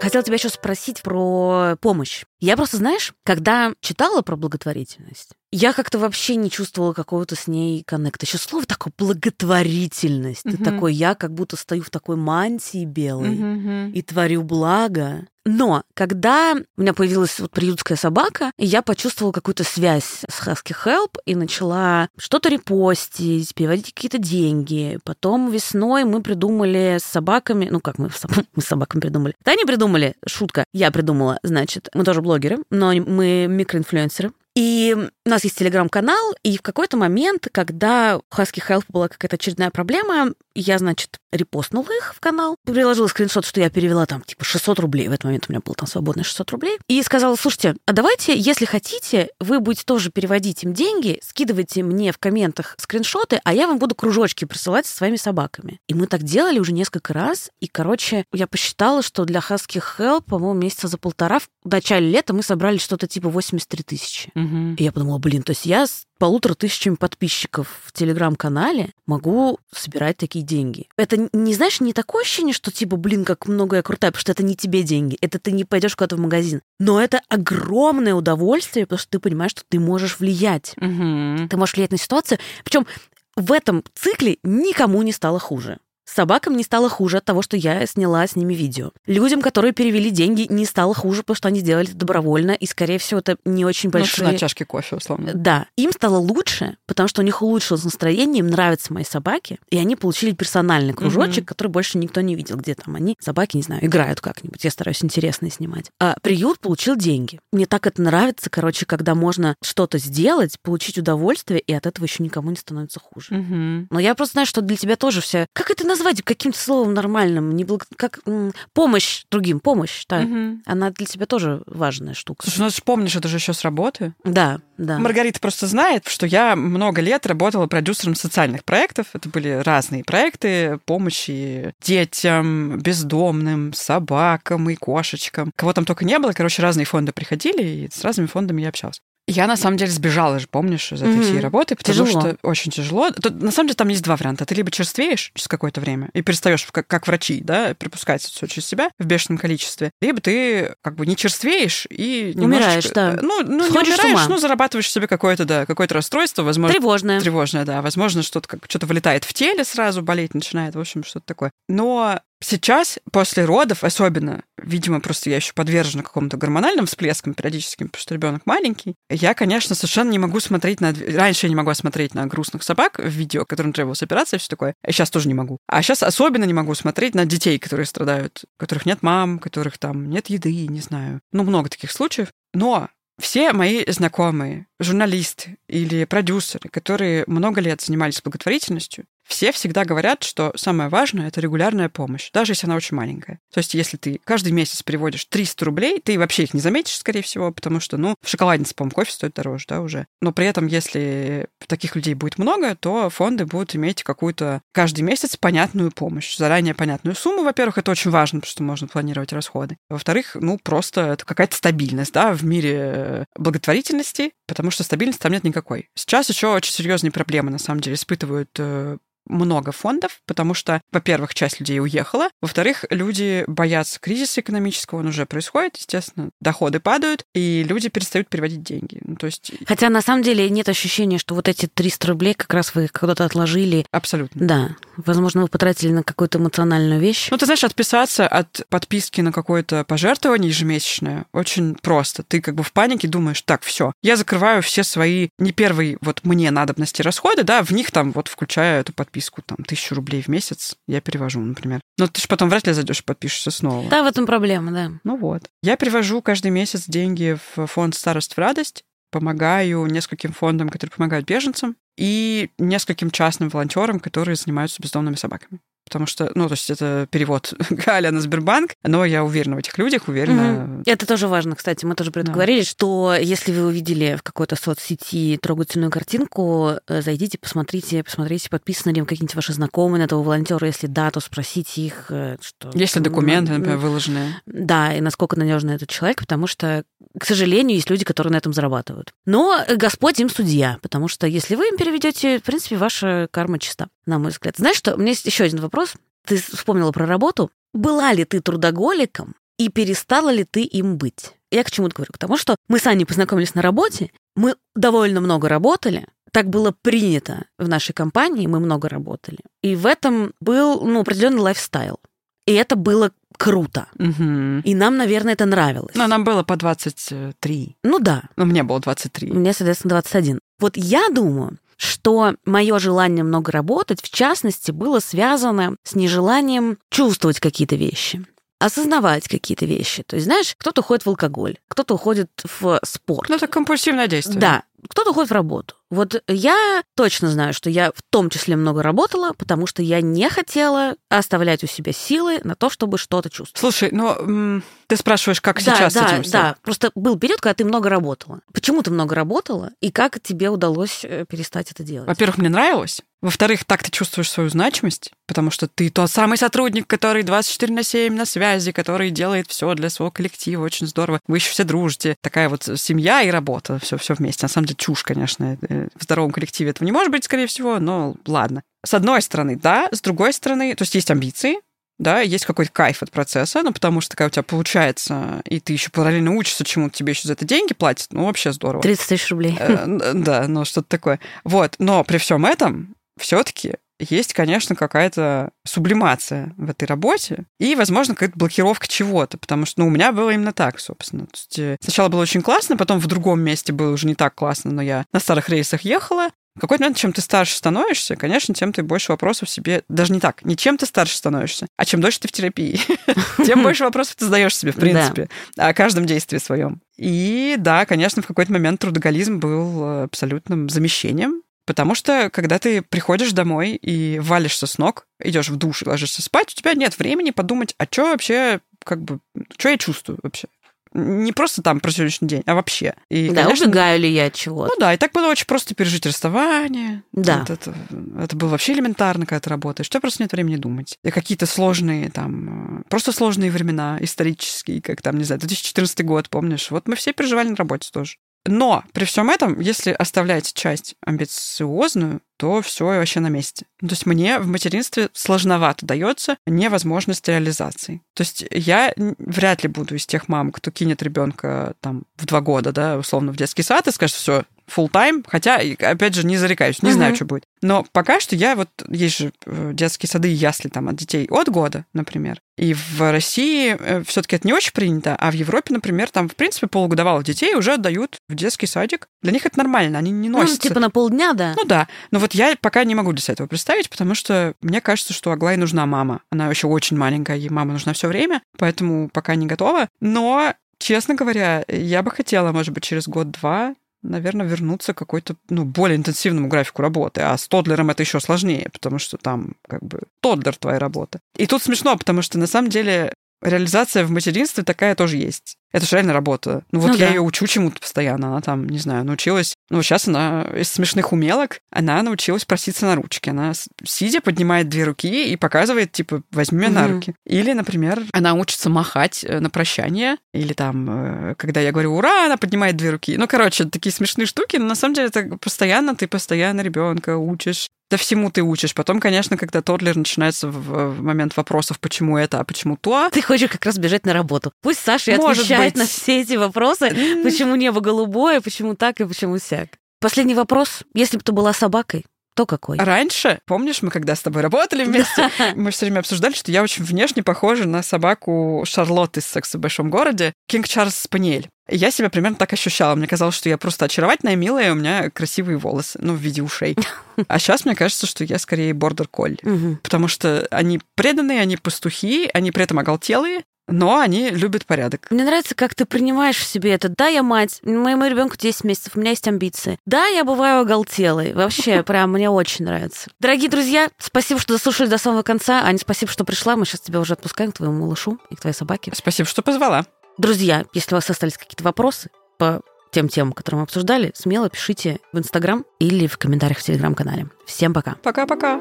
Хотела тебя еще спросить про помощь. Я просто, знаешь, когда читала про благотворительность, я как-то вообще не чувствовала какого-то с ней коннекта. Еще слово такое благотворительность. Ты Мгм. такой, я как будто стою в такой мантии белой Мгм. и творю благо. Но когда у меня появилась вот приютская собака, я почувствовала какую-то связь с Husky Help и начала что-то репостить, переводить какие-то деньги. Потом весной мы придумали с собаками, ну как мы, (laughs) мы с собаками придумали. Да, они придумали, шутка, я придумала, значит, мы тоже блогеры, но мы микроинфлюенсеры. И у нас есть телеграм-канал, и в какой-то момент, когда у Husky Health была какая-то очередная проблема, я, значит, репостнула их в канал, приложила скриншот, что я перевела там типа 600 рублей, в этот момент у меня было там свободно 600 рублей, и сказала, слушайте, а давайте, если хотите, вы будете тоже переводить им деньги, скидывайте мне в комментах скриншоты, а я вам буду кружочки присылать со своими собаками. И мы так делали уже несколько раз, и, короче, я посчитала, что для Husky Help, по-моему, месяца за полтора в начале лета мы собрали что-то типа 83 тысячи. Мгм. И я подумала, блин, то есть я с полутора тысячами подписчиков в телеграм-канале могу собирать такие деньги. Это не, знаешь, не такое ощущение, что типа, блин, как много я крутая, потому что это не тебе деньги, это ты не пойдешь куда-то в магазин. Но это огромное удовольствие, потому что ты понимаешь, что ты можешь влиять. Мгм. Ты можешь влиять на ситуацию. Причем в этом цикле никому не стало хуже. Собакам не стало хуже от того, что я сняла с ними видео. Людям, которые перевели деньги, не стало хуже, потому что они сделали это добровольно, и, скорее всего, это не очень большие... Ну, на чашке кофе, условно. Да. Им стало лучше, потому что у них улучшилось настроение, им нравятся мои собаки, и они получили персональный кружочек, mm-hmm. который больше никто не видел, где там они, собаки, не знаю, играют как-нибудь. Я стараюсь интересно снимать. А приют получил деньги. Мне так это нравится, короче, когда можно что-то сделать, получить удовольствие, и от этого еще никому не становится хуже. Mm-hmm. Но я просто знаю, что для тебя тоже вся... Как это назвать каким-то словом нормальным? Не благ... как помощь другим, помощь, да. Mm-hmm. Она для тебя тоже важная штука. Слушай, ну ты же помнишь, это же еще с работы. Да, да. Маргарита просто знает, что я много лет работала продюсером социальных проектов. Это были разные проекты помощи детям, бездомным, собакам и кошечкам. Кого там только не было. Короче, разные фонды приходили, и с разными фондами я общалась. Я на самом деле сбежала же, помнишь, из этой mm-hmm. всей работы, потому тяжело. что очень тяжело. Тут, на самом деле там есть два варианта. Ты либо черствеешь через какое-то время и перестаешь, как, как врачи, да, пропускать все через себя в бешеном количестве, либо ты как бы не черствеешь и умираешь, да. Ну, ну Сходишь не умираешь, ну зарабатываешь себе какое-то, да, какое-то расстройство, возможно. Тревожное. Тревожное, да. Возможно, что-то как что-то вылетает в теле сразу, болеть начинает, в общем, что-то такое. Но Сейчас, после родов, особенно, видимо, просто я еще подвержена какому-то гормональным всплескам периодическим, потому что ребенок маленький, я, конечно, совершенно не могу смотреть на... Раньше я не могла смотреть на грустных собак в видео, которым требовалась операция и все такое. И сейчас тоже не могу. А сейчас особенно не могу смотреть на детей, которые страдают, которых нет мам, которых там нет еды, не знаю. Ну, много таких случаев. Но все мои знакомые, журналисты или продюсеры, которые много лет занимались благотворительностью, все всегда говорят, что самое важное — это регулярная помощь, даже если она очень маленькая. То есть если ты каждый месяц переводишь 300 рублей, ты вообще их не заметишь, скорее всего, потому что, ну, в шоколаднице, по-моему, кофе стоит дороже, да, уже. Но при этом, если таких людей будет много, то фонды будут иметь какую-то каждый месяц понятную помощь, заранее понятную сумму. Во-первых, это очень важно, потому что можно планировать расходы. Во-вторых, ну, просто это какая-то стабильность, да, в мире благотворительности, потому что стабильности там нет никакой. Сейчас еще очень серьезные проблемы, на самом деле, испытывают э, много фондов, потому что, во-первых, часть людей уехала, во-вторых, люди боятся кризиса экономического, он уже происходит, естественно, доходы падают, и люди перестают переводить деньги. Ну, то есть... Хотя на самом деле нет ощущения, что вот эти 300 рублей как раз вы куда-то отложили. Абсолютно. Да. Возможно, вы потратили на какую-то эмоциональную вещь. Ну, ты знаешь, отписаться от подписки на какое-то пожертвование ежемесячное очень просто. Ты как бы в панике думаешь, так, все, я закрываю все свои не первые вот мне надобности расходы, да, в них там вот включаю эту подписку подписку, там, тысячу рублей в месяц я перевожу, например. Но ты же потом вряд ли зайдешь и подпишешься снова. Да, в этом проблема, да. Ну вот. Я перевожу каждый месяц деньги в фонд «Старость в радость», помогаю нескольким фондам, которые помогают беженцам, и нескольким частным волонтерам, которые занимаются бездомными собаками потому что, ну, то есть это перевод (laughs) Галя на Сбербанк, но я уверена в этих людях, уверена. Угу. Это тоже важно, кстати, мы тоже про это да. говорили, что если вы увидели в какой-то соцсети трогательную картинку, э, зайдите, посмотрите, посмотрите, подписаны ли какие-нибудь ваши знакомые на этого волонтера, если да, то спросите их, э, что... Если документы, например, выложенные. Да, и насколько надежный этот человек, потому что, к сожалению, есть люди, которые на этом зарабатывают. Но Господь им судья, потому что если вы им переведете, в принципе, ваша карма чиста на мой взгляд. Знаешь что, у меня есть еще один вопрос. Ты вспомнила про работу. Была ли ты трудоголиком и перестала ли ты им быть? Я к чему-то говорю? К тому, что мы с Аней познакомились на работе, мы довольно много работали, так было принято в нашей компании, мы много работали. И в этом был ну, определенный лайфстайл. И это было круто. Угу. И нам, наверное, это нравилось. Но нам было по 23. Ну да. Но мне было 23. Мне, соответственно, 21. Вот я думаю, что мое желание много работать, в частности, было связано с нежеланием чувствовать какие-то вещи осознавать какие-то вещи. То есть, знаешь, кто-то уходит в алкоголь, кто-то уходит в спорт. Ну, это компульсивное действие. Да, кто-то уходит в работу. Вот я точно знаю, что я в том числе много работала, потому что я не хотела оставлять у себя силы на то, чтобы что-то чувствовать. Слушай, ну ты спрашиваешь, как да, сейчас да, с этим Да, просто был период, когда ты много работала. Почему ты много работала, и как тебе удалось э, перестать это делать? Во-первых, мне нравилось. Во-вторых, так ты чувствуешь свою значимость, потому что ты тот самый сотрудник, который 24 на 7 на связи, который делает все для своего коллектива. Очень здорово. Вы еще все дружите. Такая вот семья и работа. Все, все вместе. На самом деле чушь, конечно. Э, в здоровом коллективе этого не может быть, скорее всего, но ладно. С одной стороны, да, с другой стороны, то есть есть амбиции, да, есть какой-то кайф от процесса, ну, потому что такая у тебя получается, и ты еще параллельно учишься чему-то, тебе еще за это деньги платят, ну, вообще здорово. 30 тысяч рублей. Э, да, ну, что-то такое. Вот, но при всем этом все-таки есть, конечно, какая-то сублимация в этой работе и, возможно, какая-то блокировка чего-то, потому что, ну, у меня было именно так, собственно. То есть э, сначала было очень классно, потом в другом месте было уже не так классно, но я на старых рейсах ехала, в какой-то момент, чем ты старше становишься, конечно, тем ты больше вопросов себе... Даже не так, не чем ты старше становишься, а чем дольше ты в терапии, (laughs) тем больше вопросов ты задаешь себе, в принципе, о каждом действии своем. И да, конечно, в какой-то момент трудоголизм был абсолютным замещением, Потому что, когда ты приходишь домой и валишься с ног, идешь в душ и ложишься спать, у тебя нет времени подумать, а что вообще, как бы, что я чувствую вообще не просто там про сегодняшний день, а вообще. И, да, конечно, убегаю ли я от чего-то. Ну да, и так было очень просто пережить расставание. Да. Вот это, это было вообще элементарно, когда ты работаешь. У тебя просто нет времени думать. И какие-то сложные там, э, просто сложные времена исторические, как там, не знаю, 2014 год, помнишь? Вот мы все переживали на работе тоже. Но при всем этом, если оставлять часть амбициозную, то все вообще на месте. То есть мне в материнстве сложновато дается невозможность реализации. То есть я вряд ли буду из тех мам, кто кинет ребенка там в два года, да, условно, в детский сад и скажет, все, full time, хотя, опять же, не зарекаюсь, не угу. знаю, что будет. Но пока что я вот, есть же э, детские сады и ясли там от детей от года, например. И в России э, все-таки это не очень принято, а в Европе, например, там, в принципе, полугодовалых детей уже отдают в детский садик. Для них это нормально, они не носят. Ну, типа на полдня, да? Ну да. Но вот я пока не могу для себя этого представить, потому что мне кажется, что Аглае нужна мама. Она еще очень маленькая, ей мама нужна все время, поэтому пока не готова. Но честно говоря, я бы хотела, может быть, через год-два наверное, вернуться к какой-то, ну, более интенсивному графику работы. А с Тодлером это еще сложнее, потому что там как бы Тодлер твоя работа. И тут смешно, потому что на самом деле реализация в материнстве такая тоже есть. Это же реально работа. Ну вот ну, я да. ее учу чему-то постоянно. Она там, не знаю, научилась... Ну сейчас она из смешных умелок, она научилась проситься на ручки. Она сидя поднимает две руки и показывает, типа, возьми меня угу. на руки. Или, например, она учится махать э, на прощание. Или там, э, когда я говорю «Ура!», она поднимает две руки. Ну, короче, такие смешные штуки, но на самом деле это постоянно, ты постоянно ребенка учишь да всему ты учишь. Потом, конечно, когда Тодлер начинается в, в момент вопросов, почему это, а почему то. Ты хочешь как раз бежать на работу. Пусть Саша Может отвечает быть. на все эти вопросы, почему небо голубое, почему так и почему сяк. Последний вопрос. Если бы ты была собакой, то какой? Раньше, помнишь, мы когда с тобой работали вместе, мы все время обсуждали, что я очень внешне похожа на собаку Шарлотты из «Секса в большом городе», Кинг Чарльз Спаниель. Я себя примерно так ощущала. Мне казалось, что я просто очаровательная, милая, и у меня красивые волосы, ну, в виде ушей. А сейчас мне кажется, что я скорее бордер колли, потому что они преданные, они пастухи, они при этом оголтелые, но они любят порядок. Мне нравится, как ты принимаешь в себе это. Да, я мать, моему ребенку 10 месяцев, у меня есть амбиции. Да, я бываю оголтелой. Вообще, (laughs) прям мне очень нравится. Дорогие друзья, спасибо, что дослушали до самого конца. Аня, спасибо, что пришла. Мы сейчас тебя уже отпускаем к твоему малышу и к твоей собаке. Спасибо, что позвала. Друзья, если у вас остались какие-то вопросы по тем темам, которые мы обсуждали, смело пишите в Инстаграм или в комментариях в Телеграм-канале. Всем пока. Пока-пока.